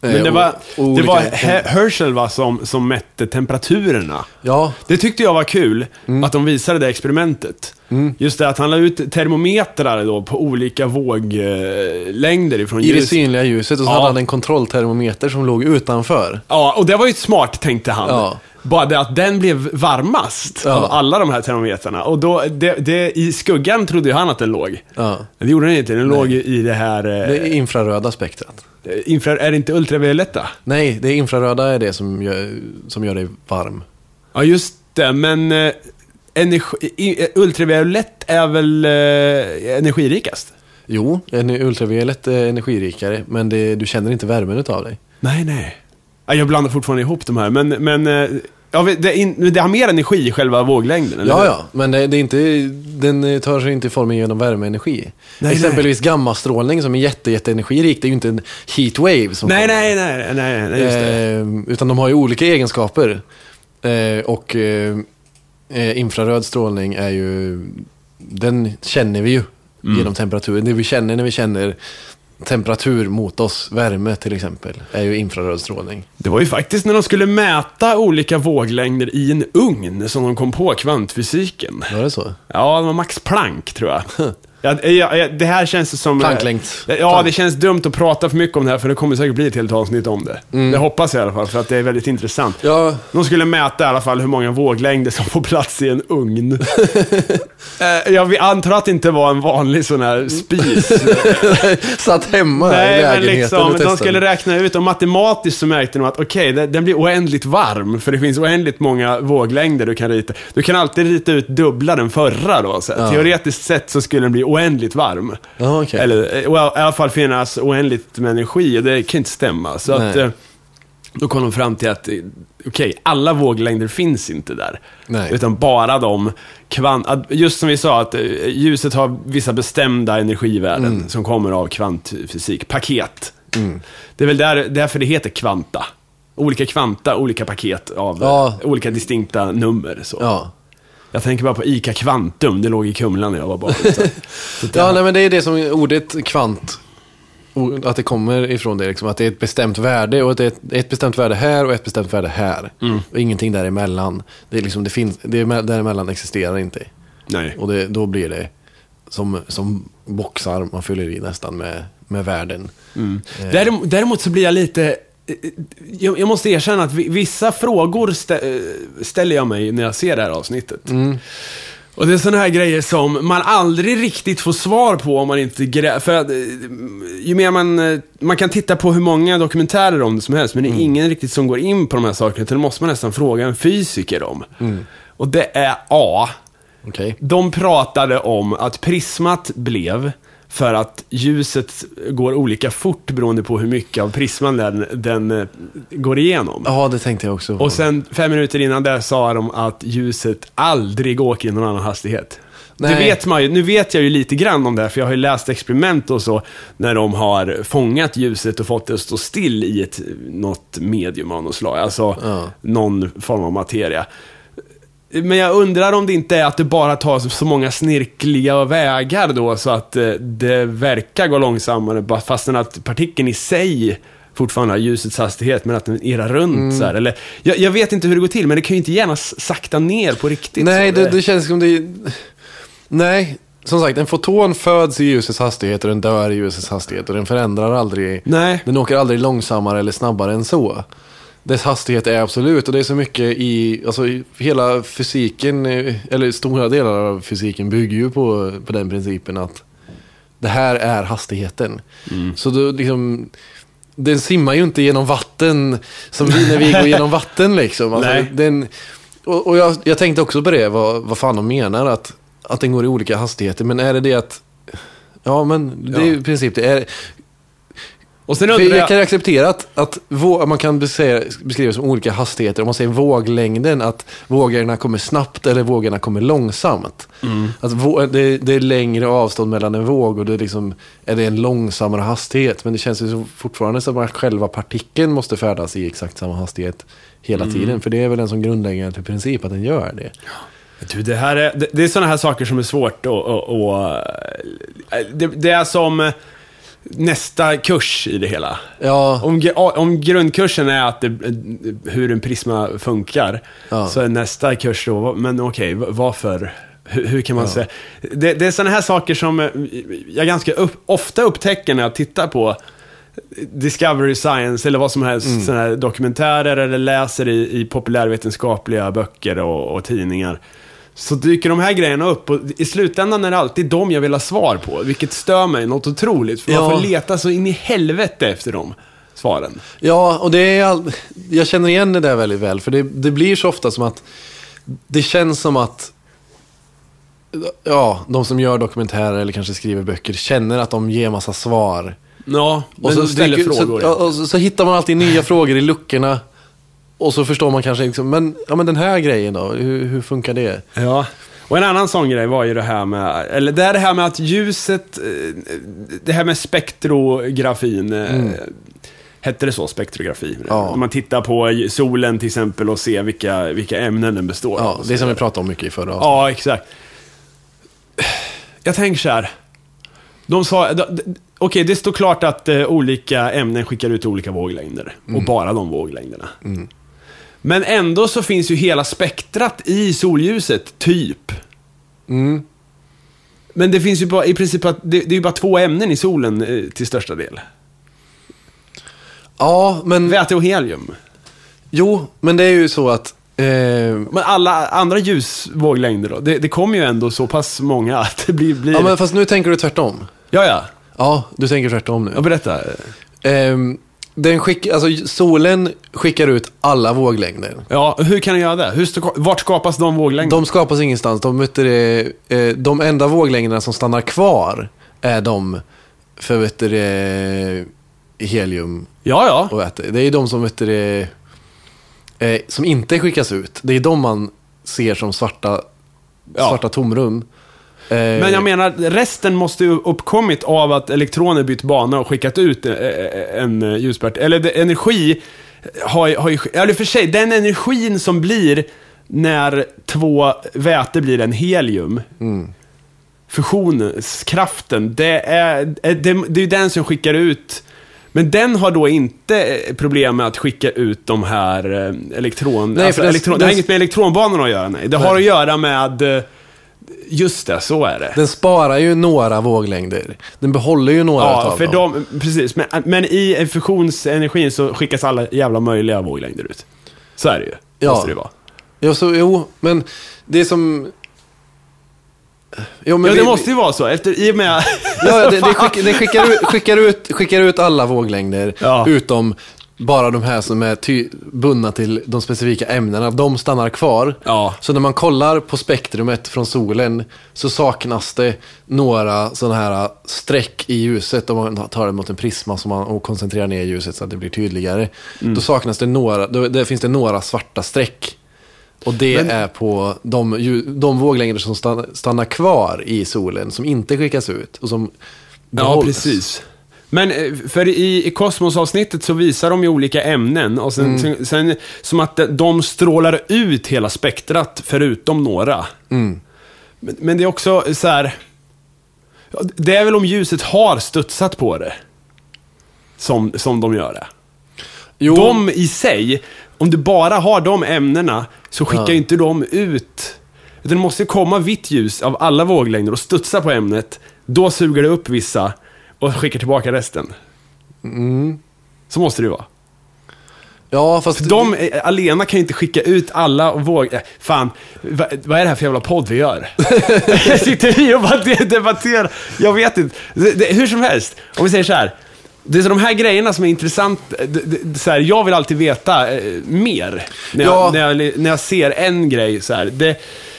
Men det och- var, det var He- Herschel va, som, som mätte temperaturerna. Ja, Det tyckte jag var kul, Mm. att de visade det experimentet. Just det att han la ut termometrar då på olika våglängder ifrån i det ljus. synliga ljuset och så Ja. hade han en kontrolltermometer som låg utanför. Ja, och det var ju smart, tänkte han. Ja. Bara det att den blev varmast Ja. av alla de här termometrarna. Och då, det, det, i skuggan trodde ju han att den låg. Ja. Det gjorde den inte, den låg ju i det här... Det Eh, är infraröda spektrat. infra, är det inte ultravioletta? Nej, det är infraröda är det som gör, som gör dig varm. Ja, just det, men eh, energi, eh, ultraviolett är väl eh, energirikast? Jo, en ultraviolett är energirikare, men det, du känner inte värmen utav dig. Nej, nej. Ja, jag blandar fortfarande ihop de här, men, men eh, ja, det, in, det har mer energi i själva våglängden, eller Ja, hur? ja, men det, det är inte, den tar sig inte formen genom värmeenergi. nej. Exempelvis gammastrålning som är jätte, jätteenergirik, det är ju inte en heatwave som Nej, nej, nej, nej, nej, just det. Eh, utan de har ju olika egenskaper. Eh, och eh, eh, infraröd strålning är ju, den känner vi ju Mm. genom temperaturen. Det vi känner när vi känner temperatur mot oss, värme till exempel, är ju infraröd strålning. Det var ju faktiskt när de skulle mäta olika våglängder i en ugn som de kom på kvantfysiken. Var det så? Ja, det var Max Planck, tror jag. Ja, ja, ja, det här känns som... Plancklängd. Ja, det känns dumt att prata för mycket om det här, för det kommer säkert bli ett helt avsnitt om det. Det hoppas jag i alla fall, för att det är väldigt intressant. Ja, De skulle mäta i alla fall hur många våglängder som får plats i en ugn. Eh, jag antar att det inte var en vanlig sån här spis. satt hemma i Nej, men lägenheten liksom, och de testade. skulle räkna ut och matematiskt så märkte de att okej, det- den blir oändligt varm. För det finns oändligt många våglängder du kan rita. Du kan alltid rita ut dubbla den förra då. Så Ja. Teoretiskt sett så skulle den bli oändligt varm. Ja, okej. Eller eh, i alla fall finnas oändligt med energi och det kan inte stämma. Så Nej. att, eh, då kom de fram till att, eh, okej, alla våglängder finns inte där. Nej. Utan bara de kvant... Just som vi sa, att ljuset har vissa bestämda energivärden Mm. som kommer av kvantfysik. Paket. Det är väl där, därför det heter kvanta. Olika kvanta, olika paket av Ja. olika distinkta nummer. Så. Ja. Jag tänker bara på ICA Kvantum, det låg i Kumla när jag var barn. Så, så det- Ja, nej, men det är det som ordet kvant, att det kommer ifrån det, liksom, att det är ett bestämt värde och att det är ett, ett bestämt värde här och ett bestämt värde här. Mm. Och ingenting däremellan. Det är liksom, det finns, det är, me- däremellan existerar inte. Nej. Och det, då blir det som, som boxar man fyller i nästan med, med värden. Eh, Däremot, däremot så blir jag lite... eh, Jag, jag måste erkänna att vi- vissa frågor stä, eh, ställer jag mig när jag ser det här avsnittet. Och det är sådana här grejer som man aldrig riktigt får svar på om man inte grä... För att, eh, ju mer man... Man kan titta på hur många dokumentärer om det som helst, men det är ingen riktigt som går in på de här sakerna, utan det måste man nästan fråga en fysiker om. Och det är A. Okej. De pratade om att prismat blev för att ljuset går olika fort beroende på hur mycket av prisman den, den eh, går igenom. Ja, det tänkte jag också. på. Och sen fem minuter innan det sa de att ljuset aldrig åker i någon annan hastighet. Det Nej. vet man ju, nu vet jag ju lite grann om det, för jag har ju läst experiment och så, när de har fångat ljuset och fått det att stå still i ett, något medium av något slag, alltså Ja. någon form av materia. Men jag undrar om det inte är att det bara tar så många snirkliga vägar då, så att eh, det verkar gå långsammare, fastän att partikeln i sig fortfarande har ljusets hastighet, men att den irrar runt Mm. så här. Eller, jag, jag vet inte hur det går till, men det kan ju inte gärna sakta ner på riktigt. Nej, det, det känns som det... Nej, som sagt, en foton föds i ljusets hastighet och den dör i ljusets hastighet och den förändrar aldrig. Nej. Den åker aldrig långsammare eller snabbare än så. Dess hastighet är absolut och det är så mycket i, alltså hela fysiken, eh, eller stora delar av fysiken bygger ju på, på den principen att det här är hastigheten. Så då liksom, den simmar ju inte genom vatten som vi när vi går genom vatten liksom. Alltså, Nej. den, och och jag, jag tänkte också på det, vad, vad fan de menar, att, att den går i olika hastigheter. Men är det det att, ja men det är ju i princip det. Är, Och sen undrar jag jag... kan acceptera att, att man kan beskriva, som olika hastigheter. Om man säger våglängden, att vågorna kommer snabbt eller vågorna kommer långsamt. Mm. Att vå, det, det är längre avstånd mellan en våg och det är, liksom, är det en långsammare hastighet. Men det känns ju fortfarande som att själva partikeln måste färdas i exakt samma hastighet hela Mm. tiden. För det är väl en sån grundläggande princip att den gör det. Du, det, här är, det, det är sådana här saker som är svårt att det, det är som... nästa kurs i det hela. Ja, Om, om grundkursen är att det, hur en prisma funkar, Ja. så är nästa kurs då, men okej, v- varför? Hur, hur kan man säga? Det, det är sådana här saker som eh, jag ganska upp, ofta upptäcker när jag tittar på Discovery Science eller vad som helst, Mm. såna här dokumentärer eller läser i, i populärvetenskapliga böcker och, och tidningar. Så dyker de här grejerna upp och i slutändan är det alltid de jag vill ha svar på, vilket stör mig något otroligt. För Ja. man får leta så in i helvete efter de svaren. ja och det är all... jag känner igen det där väldigt väl. För det, det blir så ofta som att det känns som att ja, de som gör dokumentärer eller kanske skriver böcker känner att de ger massa svar. Ja, Och men så, de ställer dyker- frågor. Så, ja, och så, så hittar man alltid nya frågor i luckorna. Och så förstår man kanske liksom, men, ja, men den här grejen då, hur, hur funkar det? Ja. Och en annan sån grej var ju det här med, eller det är det här med att ljuset, eh, det här med spektrografin, eh, hette det så, spektrografi? Mm. Ja. Om man tittar på solen till exempel och ser vilka, vilka ämnen den består Ja, av. det som vi pratade om mycket i förra avsnittet. Ja, exakt. Jag tänker så här. De sa, d- d- okej det står klart att eh, olika ämnen skickar ut olika våglängder. Och bara de våglängderna. Men ändå så finns ju hela spektrat i solljuset, typ. Mm. Men det finns ju bara, i princip, att- det, det är ju bara två ämnen i solen eh, till största del. Ja, men, Väte och helium. jo, men det är ju så att eh, Men alla andra ljusvåglängder då? Det, det kommer ju ändå så pass många att det blir... blir... Ja, men fast nu tänker du tvärtom. ja, ja. Ja, du tänker tvärtom nu. Ja, berätta. Ehm, den skick, alltså, solen skickar ut alla våglängder. Ja, hur kan den göra det? Hur, vart skapas de våglängderna? De skapas ingenstans. De, vet du, det, eh, de enda våglängderna som stannar kvar är de för vet du, det, helium Ja, ja. och väte. Det är de som, vet du, det, eh, som inte skickas ut. Det är de man ser som svarta, Ja. svarta tomrum. Eh, Men jag menar, resten måste ju uppkommit av att elektroner bytt bana och skickat ut eh, eh, en ljuspartikel. Eller energi har, har ju... Eller för sig, den energin som blir när två väte blir en helium. Fusionskraften, det är, det, det är den som skickar ut men den har då inte problem med att skicka ut de här elektron... Nej, alltså, elektron det har inget med elektronbanorna att göra, nej. Det har att göra med... Just det, så är det. Den sparar ju några våglängder. Den behåller ju några Ja, för dem. de, precis. Men, men i fusionsenergin så skickas alla jävla möjliga våglängder ut. Så är det ju. Ja. Måste det vara. Ja, så, jo, men det som... Jo, men Ja, det vi- måste ju vara så. Efter, I och med... Ja, det, det skick, den skickar, ut, skickar, ut, skickar ut alla våglängder, Ja. utom bara de här som är ty, bundna till de specifika ämnena. De stannar kvar. Ja. Så när man kollar på spektrumet från solen så saknas det några sådana här streck i ljuset. Om man tar det mot en prisma som man, och koncentrerar ner ljuset så att det blir tydligare. Mm. Då saknas det några, då, där finns det några svarta streck. Och det Men- är på de, de våglängder som stannar, kvar i solen, som inte skickas ut och som Ja, behålls. precis. Men eh, för i, i Kosmos-avsnittet så visar de ju olika ämnen och sen, Mm. sen, sen som att de strålar ut hela spektrat förutom några. Mm. Men, men det är också så här. Det är väl om ljuset har studsat på det. Som, som de gör det. Jo, De i sig, om du bara har de ämnena, så skickar Ja. inte de ut... Det måste komma vitt ljus av alla våglängder och studsa på ämnet. Då suger det upp vissa och skickar tillbaka resten. Mm. Så måste det ju vara. ja, fast... De eh, alena kan ju inte skicka ut alla våg... eh, Fan, va, vad är det här för jävla podd vi gör? Sitter vi och debatterar? Jag vet inte. Det, det, hur som helst, om vi säger så här. Det är så de här grejerna som är intressant. Så här, jag vill alltid veta eh, mer. När jag, Ja. när, jag, när jag ser en grej så här. Det,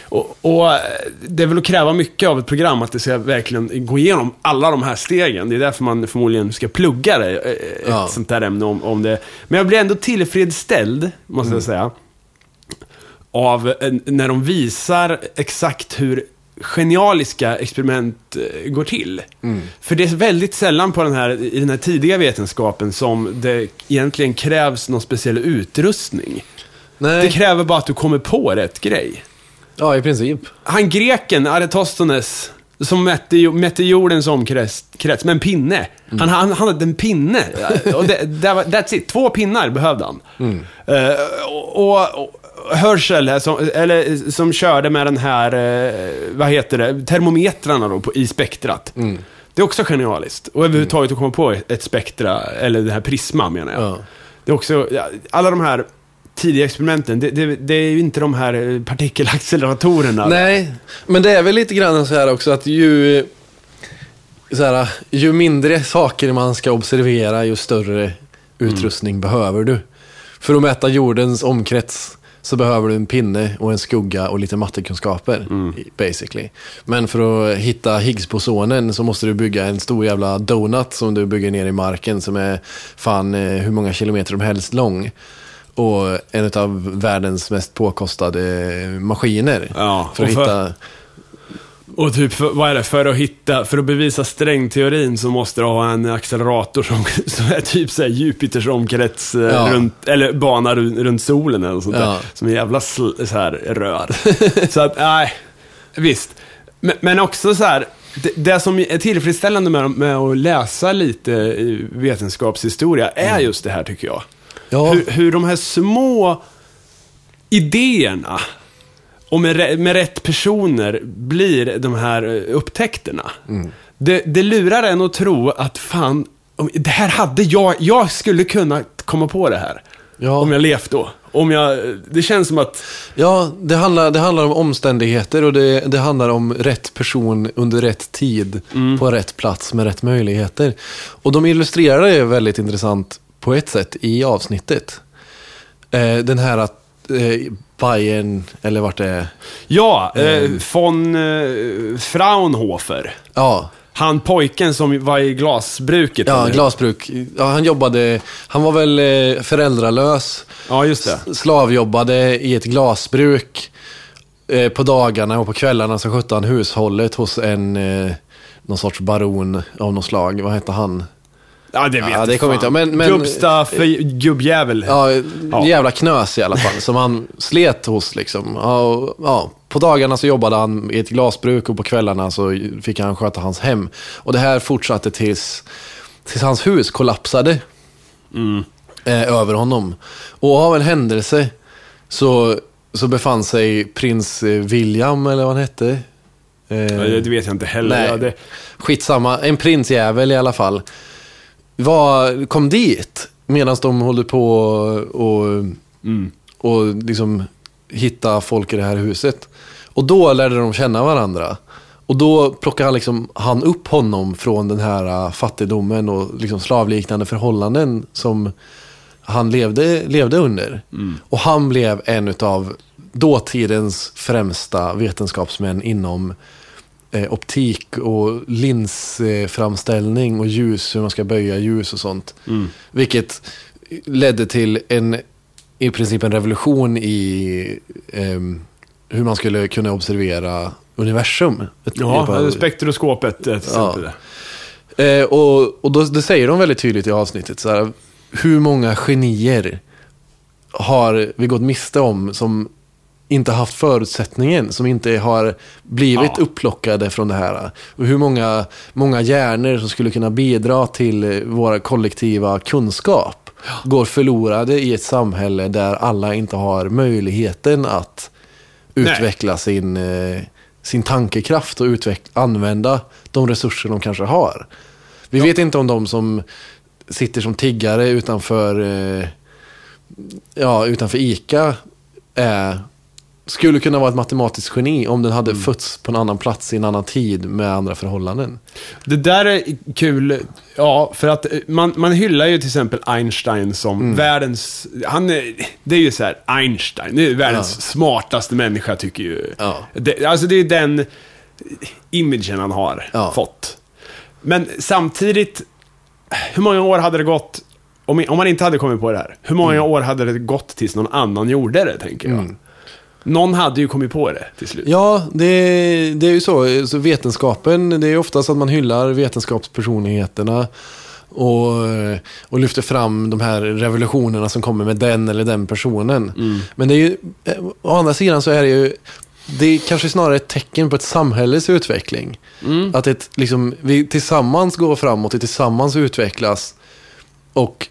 och, och eh, det är väl att kräva mycket av ett program att det ska verkligen gå igenom alla de här stegen. Det är därför man förmodligen ska plugga det, eh, ett Ja. sånt där ämne om, om det. Men jag blir ändå tillfredsställd, måste Mm. jag säga, av eh, när de visar exakt hur genialiska experiment eh, går till. Mm. För det är väldigt sällan på den här, i den här tidiga vetenskapen som det egentligen krävs någon speciell utrustning. Nej, Det kräver bara att du kommer på rätt grej. Ja i princip. Han greken, Aretostones, som mätte, mätte jordens omkrets krets med en pinne. Han, han, han hade en pinne. Och det, det var, that's it. Två pinnar behövde han. Eh, och, och, och Hörsel, här som, eller, som körde med den här, eh, vad heter det, termometrarna då på, i spektrat. Det är också genialiskt. Och överhuvudtaget att komma på ett spektra, eller det här prisma menar jag. Ja. Det är också, alla de här tidiga experimenten, det, det, det är ju inte de här eh, partikelacceleratorerna. Nej, men det är väl lite grann så här också att ju, så här, ju mindre saker man ska observera, ju större utrustning behöver du. För att mäta jordens omkrets så behöver du en pinne och en skugga och lite mattekunskaper, i- basically. Men för att hitta Higgsbosonen så måste du bygga en stor jävla donut som du bygger ner i marken som är fan eh, hur många kilometer som helst lång. Och en av världens mest påkostade maskiner. Ja, för att och för- hitta... Och typ, för, vad är det, för att hitta, för att bevisa strängteorin så måste du ha en accelerator som, som är typ såhär Jupiters omkrets, eh, Ja. runt, eller bana runt, solen eller sånt där. Ja. Som en jävla sl, så här, rör. så att, nej, visst. Men, men också så här, det, det som är tillfredsställande med, med att läsa lite eh, vetenskapshistoria är just det här tycker jag. Ja. Hur, hur de här små idéerna och med, med rätt personer blir de här eh, upptäckterna. Mm. Det, det lurar en att tro att fan, det här hade jag, jag skulle kunna komma på det här. Ja. Om jag levt då. Om jag, det känns som att, Ja, det handlar, det handlar om omständigheter och det, det handlar om rätt person under rätt tid på rätt plats med rätt möjligheter. Och de illustrerar det väldigt intressant på ett sätt i avsnittet. Eh, den här att eh, Bayern, eller vart det är. ja, eh, Mm. von eh, Fraunhofer. Ja, Han pojken som var i glasbruket. ja eller? glasbruk. Ja, han jobbade, han var väl eh, föräldralös. Ja, just det. Slavjobbade i ett glasbruk. Eh, på dagarna och på kvällarna så skötte han hushållet hos en, eh, någon sorts baron av något slag. Vad hette han? Ja, det vet Ja, det kommer inte men- men- Gubbstaff, gubbjävel. Ja, Ja. jävla knös i alla fall. Som han slet hos liksom. Ja, ja, på dagarna så jobbade han i ett glasbruk och på kvällarna så fick han sköta hans hem. Och det här fortsatte tills, tills hans hus kollapsade. Eh, över honom. Och av en händelse så, så befann sig prins eh, William, eller vad han hette. Eh, det vet jag inte heller. Nej. Ja, det, Skitsamma, en prinsjävel i alla fall. Var, kom dit medan de håller på och, mm. och liksom hitta folk i det här huset. Och då lärde de känna varandra. Och då plockade han, liksom, han upp honom från den här äh, fattigdomen och liksom slavliknande förhållanden som han levde, levde under. Och han blev en av dåtidens främsta vetenskapsmän inom eh, optik och linsframställning och ljus, hur man ska böja ljus och sånt. Vilket ledde till en, i princip en revolution i ehm, hur man skulle kunna observera universum. Ja, av- spektroskopet till exempel. Eh, och och då, det säger de väldigt tydligt i avsnittet. Så här, hur många genier har vi gått miste om som inte haft förutsättningen, som inte har blivit Ja. upplockade från det här. Och hur många, många hjärnor som skulle kunna bidra till eh, vår kollektiva kunskap går förlorade i ett samhälle där alla inte har möjligheten att Nej. utveckla sin, eh, sin tankekraft och utveck- använda de resurser de kanske har. Vi vet inte om de som sitter som tiggare utanför, eh, ja, utanför ICA är, skulle kunna vara ett matematiskt geni om den hade fötts på en annan plats i en annan tid med andra förhållanden. Det där är kul, ja, för att eh, man, man hyllar ju till exempel Einstein som Mm. världens, han är, det är ju så här, Einstein, det är världens Ja. smartaste människa tycker ju. Ja. Det, alltså det är den imagen han har Ja. fått. Men samtidigt, hur många år hade det gått, om, om man inte hade kommit på det här, hur många Mm. år hade det gått tills någon annan gjorde det, tänker jag. Någon hade ju kommit på det till slut. Ja, det, det är ju så. så. Vetenskapen, det är ju oftast att man hyllar vetenskapspersonligheterna och, och lyfter fram de här revolutionerna som kommer med den eller den personen. Men det är ju, eh, å andra sidan så är det ju det är kanske snarare ett tecken på ett samhälles utveckling. Att ett, liksom, vi tillsammans går framåt, och tillsammans utvecklas. Och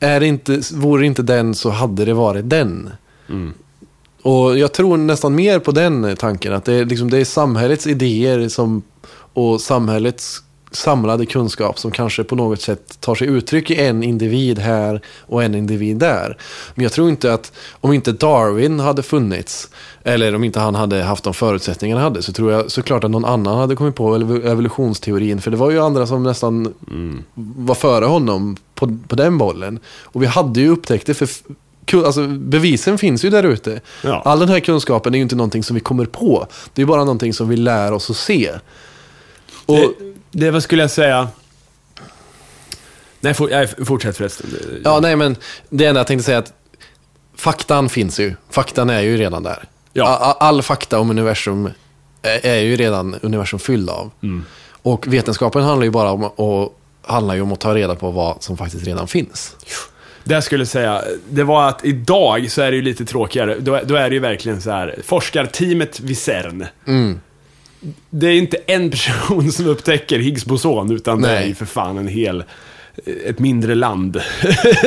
är det inte, vore det inte den så hade det varit den. Och jag tror nästan mer på den tanken. Att det är, liksom, det är samhällets idéer som, och samhällets samlade kunskap som kanske på något sätt tar sig uttryck i en individ här och en individ där. Men jag tror inte att om inte Darwin hade funnits eller om inte han hade haft de förutsättningarna han hade så tror jag såklart att någon annan hade kommit på ev- evolutionsteorin. För det var ju andra som nästan var före honom på, på den bollen. Och vi hade ju upptäckt det för Alltså, bevisen finns ju där ute. Ja. All den här kunskapen är ju inte någonting som vi kommer på. Det är bara någonting som vi lär oss att se. Och, Det, det vad skulle jag säga? Nej, for, nej, fortsätt förresten. Ja, nej men det enda jag tänkte säga är att faktan finns ju. Faktan är ju redan där. Ja. A- a- All fakta om universum är, är ju redan universum fylld av. Mm. Och vetenskapen handlar ju bara om, och, handlar ju om att ta reda på vad som faktiskt redan finns. Det jag skulle säga, det var att idag så är det ju lite tråkigare. Då, då är det ju verkligen så här, forskarteamet vid CERN. Mm. Det är inte en person som upptäcker Higgs boson, utan det är Nej. ju för fan en hel, ett mindre land.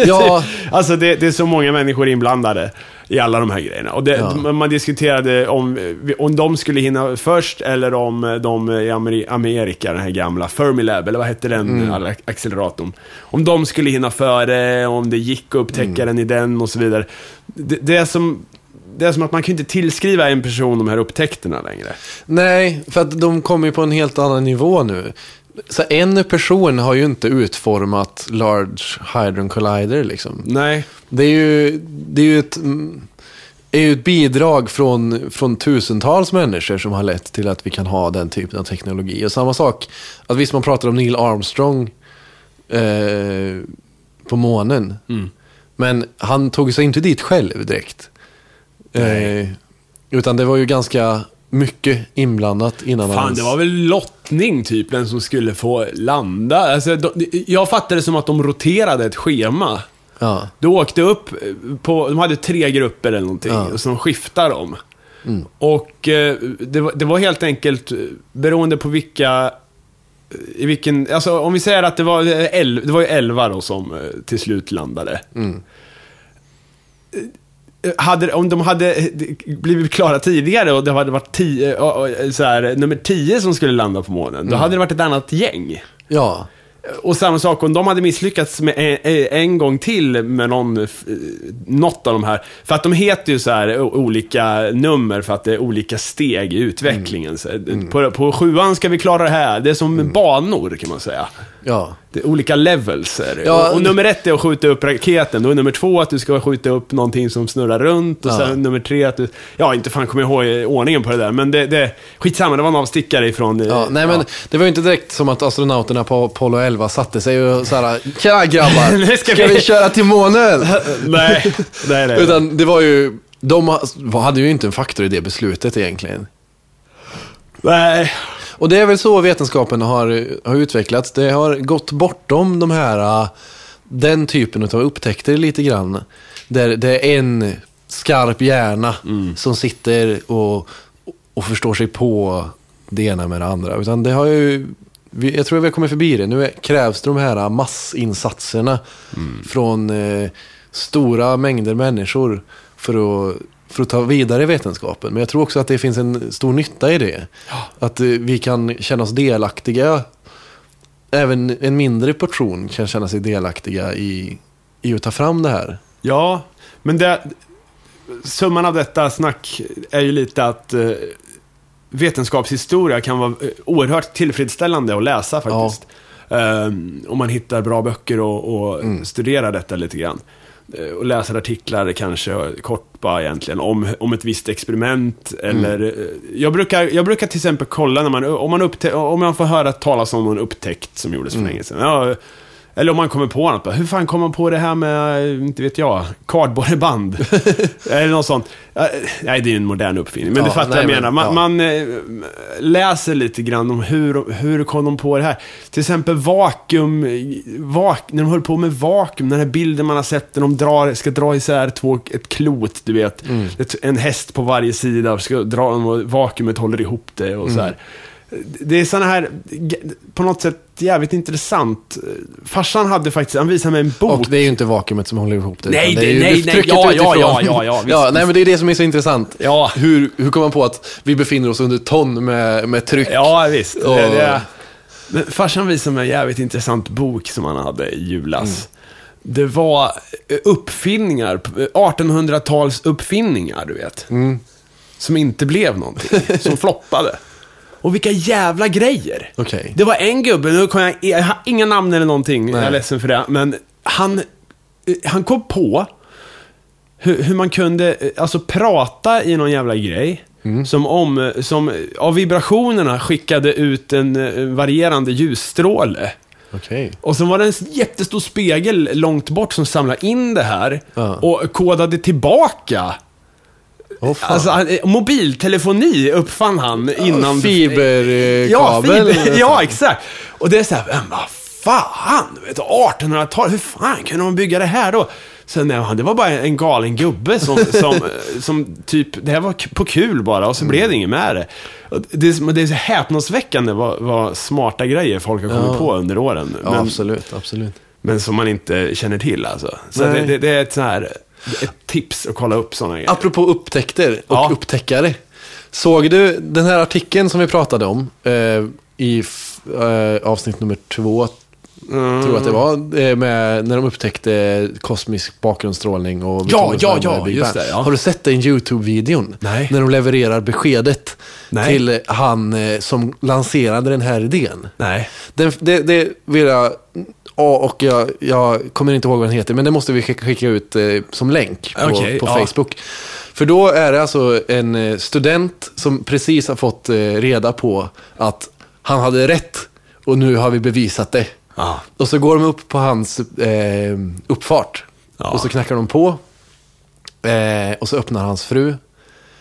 Ja. alltså det, det är så många människor inblandade i alla de här grejerna. Och det, Ja. man diskuterade om, om de skulle hinna först eller om de i Ameri- Amerika, den här gamla Fermilab, eller vad hette den Mm. acceleratorn? Om de skulle hinna före, om det gick att upptäcka Mm. den i den och så vidare. Det, det, är som, det är som att man kan inte tillskriva en person de här upptäckterna längre. Nej, för att de kommer ju på en helt annan nivå nu. Så en person har ju inte utformat Large Hadron Collider liksom. Nej. Det är ju, det är ju ett, mm, är ju ett bidrag från, från tusentals människor som har lett till att vi kan ha den typen av teknologi. Och samma sak, att visst man pratar om Neil Armstrong eh, på månen. Men han tog sig inte dit själv direkt. Nej. Eh, utan det var ju ganska mycket inblandat innan Fan, han... det var väl lottning typ, vem som skulle få landa. Alltså, de, jag fattade det som att de roterade ett schema. Ja. Du åkte upp på, de hade tre grupper eller någonting, Ja. och så skiftar de. Och eh, det, var, det var helt enkelt eh, beroende på vilka, i vilken, alltså om vi säger att det var, eh, el, det var ju elva då som eh, till slut landade. Eh, Hade, om de hade eh, blivit klara tidigare och det hade varit tio, eh, eh, så här, nummer tio som skulle landa på månen, då hade det varit ett annat gäng. ja. Och samma sak, om de hade misslyckats med en, en gång till med någon, eh, något av de här. För att de heter ju så här o- olika nummer för att det är olika steg i utvecklingen. Så, eh, På, på sjuan ska vi klara det här. Det är som banor kan man säga. Ja. Det är olika levels. Ja, och, och nummer ett är att skjuta upp raketen. Då är nummer två att du ska skjuta upp någonting som snurrar runt. Och Ja. sen nummer tre att du... Ja, inte fan kommer jag ihåg ordningen på det där. Men det, det, skitsamma, det var en avstickare ifrån... eh, Ja, nej men det var ju inte direkt som att astronauterna på Apollo 11 satte sig och såhär, tja grabbar, Nu ska, ska vi... vi- köra till månen? nej, nej, nej. Utan det var ju, de ha- hade ju inte en faktor i det beslutet egentligen. nej. Och det är väl så vetenskapen har, har utvecklats. Det har gått bortom de här, äh, den typen av upptäckter lite grann. Där det är en skarp hjärna som sitter och, och förstår sig på det ena med det andra. Utan det har ju, vi- jag tror vi har kommit förbi det. Nu krävs det de här massinsatserna från eh, stora mängder människor för att, för att ta vidare vetenskapen. Men jag tror också att det finns en stor nytta i det. Att eh, vi kan känna oss delaktiga. Även en mindre portion kan känna sig delaktiga i, i att ta fram det här. Ja, men det, summan av detta snack är ju lite att eh, vetenskapshistoria kan vara eh, oerhört tillfredsställande att läsa faktiskt. Eh, om man hittar bra böcker och, och studerar detta lite grann. Eh, och läser artiklar kanske kort bara egentligen om, om ett visst experiment. Eller, eh, jag, brukar, jag brukar till exempel kolla när man, om man, upptä- om man får höra talas om en upptäckt som gjordes för länge sedan. Ja, Eller om man kommer på något. Hur fan kom man på det här med, inte vet jag, kardborreband? Eller något sånt. Eh, Nej, det är ju en modern uppfinning. Men Ja, du fattar nej, vad jag men, menar. Man, ja. man eh, läser lite grann om hur, hur kom de på det här. Till exempel vakuum, vak, när de höll på med vakuum, den här bilden man har sett när de drar, ska dra isär två, ett klot, du vet. Mm. Ett, en häst på varje sida, ska dra och vakuumet håller ihop det och så här. Det är sådana här, på något sätt jävligt intressant. Farsan hade faktiskt, han visade mig en bok. Och det är ju inte vakuumet som håller ihop det. Nej, utan det- är ju nej, nej, ja, ja, ja, ja, ja, visst, ja, nej, men det är det som är så intressant. Ja. Hur, hur kommer man på att vi befinner oss under ton med, med tryck? Ja, visst. Och- Det, det. Men farsan visade mig en jävligt intressant bok som han hade i julas. Det var eh, uppfinningar, eh, 1800-tals uppfinningar, du vet. Som inte blev någonting, som floppade. Och vilka jävla grejer! Okej. Det var en gubbe, nu kan jag, jag har inga namn eller någonting, jag är ledsen för det, men han, eh, han kom på hur, hur man kunde eh, alltså prata i någon jävla grej. Som, om, som av vibrationerna skickade ut en eh, varierande ljusstråle. Okej. Och så var det en jättestor spegel långt bort som samlade in det här. Ja. Och kodade tillbaka. Fan. Alltså, han- eh, mobiltelefoni uppfann han innan... Fiberkabel. Ja, fiber, ja, exakt. Och det är så här, men vad fan, du vet, 1800-tal, hur fan kunde de bygga det här då? Så nej, det var bara en galen gubbe som, som, som typ, det här var på kul bara och så Mm. blev det inget med det. Det det är så häpnadsväckande vad, vad smarta grejer folk har kommit Ja. på under åren. Ja, Men, absolut, absolut. men som man inte känner till alltså. Så det, det, det är ett så här, ett tips att kolla upp sådana grejer. Apropå upptäckter och Ja. upptäckare. Såg du den här artikeln som vi pratade om eh, i eh, avsnitt nummer två, Mm. tror jag att det var, eh, med, när de upptäckte kosmisk bakgrundsstrålning och Ja, ja, ja, just det, ja. Har du sett den YouTube-videon? Nej. När de levererar beskedet Nej. till han eh, som lanserade den här idén. Nej. Den, det, det vill jag... Ja, och jag, jag kommer inte ihåg vad den heter, men det måste vi skicka, ut eh, som länk på, Okej, på ja. Facebook. För då är det alltså en eh, student som precis har fått eh, reda på att han hade rätt och nu har vi bevisat det. Ja. Och så går de upp på hans eh, uppfart. Ja. Och så knackar de på. Eh, och så öppnar hans fru.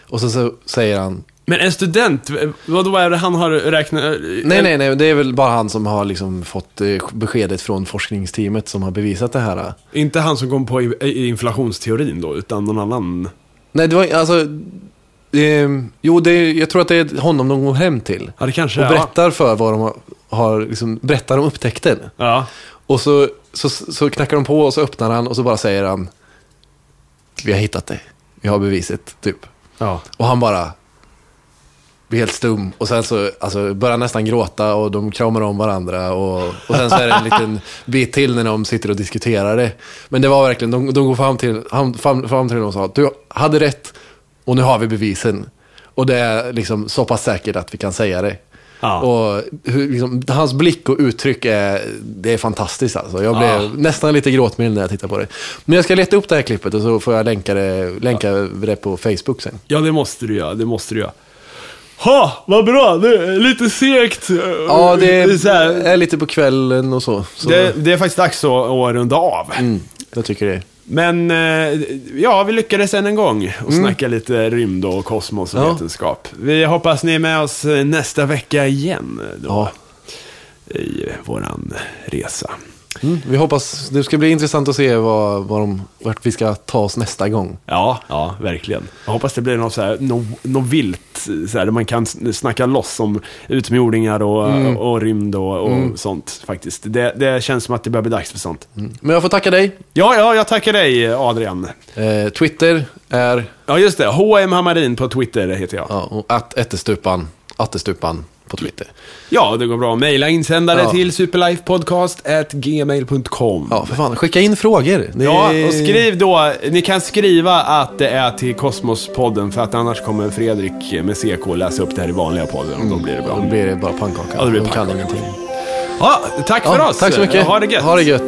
Och så, så säger han, Men en student, vad då är det han har räknat? Nej, nej, nej. Det är väl bara han som har liksom fått eh, beskedet från forskningsteamet som har bevisat det här. Inte han som kom på inflationsteorin då, utan någon annan. Nej, det var alltså... Eh, jo, det, jag tror att det är honom de går hem till. Ja, det kanske Och berättar för vad de har, har liksom, berättar om upptäckten. Ja. Och så, så, så knackar de på och så öppnar han och så bara säger han Vi har hittat det. Vi har beviset, typ. ja. Och han bara blir helt stum. Och sen så alltså, börjar nästan gråta och de kramar om varandra. Och, och sen så är det en liten bit till när de sitter och diskuterar det. Men det var verkligen, de, de går fram till, han, fram, fram till honom och sa du hade rätt och nu har vi bevisen. Och det är liksom så pass säkert att vi kan säga det. Ja. Och hur, liksom, hans blick och uttryck är, det är fantastiskt alltså. Jag blev Ja. nästan lite gråtmild när jag tittar på det. Men jag ska leta upp det här klippet och så får jag länka det, länka det på Facebook sen. ja, det måste du göra. Det måste du göra. Ha, vad bra. Det är lite segt. Ja, det är så här, är lite på kvällen och så. så det, det är faktiskt dags att, att runda av. mm, jag tycker det. Men eh, ja, vi lyckades än en gång och snacka lite rymd och kosmos och Mm. Ja. vetenskap. Vi hoppas ni är med oss nästa vecka igen då, Ja. i våran resa. Mm, vi hoppas, det ska bli intressant att se vad, vad de, vart vi ska ta oss nästa gång. Ja, ja, verkligen. Jag hoppas det blir något, så här, något, något vilt, så här, där man kan snacka loss om utomjordingar och, Mm. och rymd och, och sånt faktiskt. Det, det känns som att det börjar bli dags för sånt. Men jag får tacka dig. Ja, ja, jag tackar dig Adrian. Eh, Twitter är Ja, just det. HM Hammarin på Twitter heter jag. ja, och att ättestupan, attestupan på Twitter. Ja, det går bra. Maila insändare Ja. till superlifepodcast.gmail.com. Ja, för fan, skicka in frågor. Det Ja, och skriv då, ni kan skriva att det är till Kosmospodden för att annars kommer Fredrik med CK läsa upp det här i vanliga podden och då blir det Då bra. blir det bara pannkaka. Ja, det blir De kan pannkaka. ingenting. Ja, tack för Ja, oss. tack så mycket. Ha det gött. Ha det gött.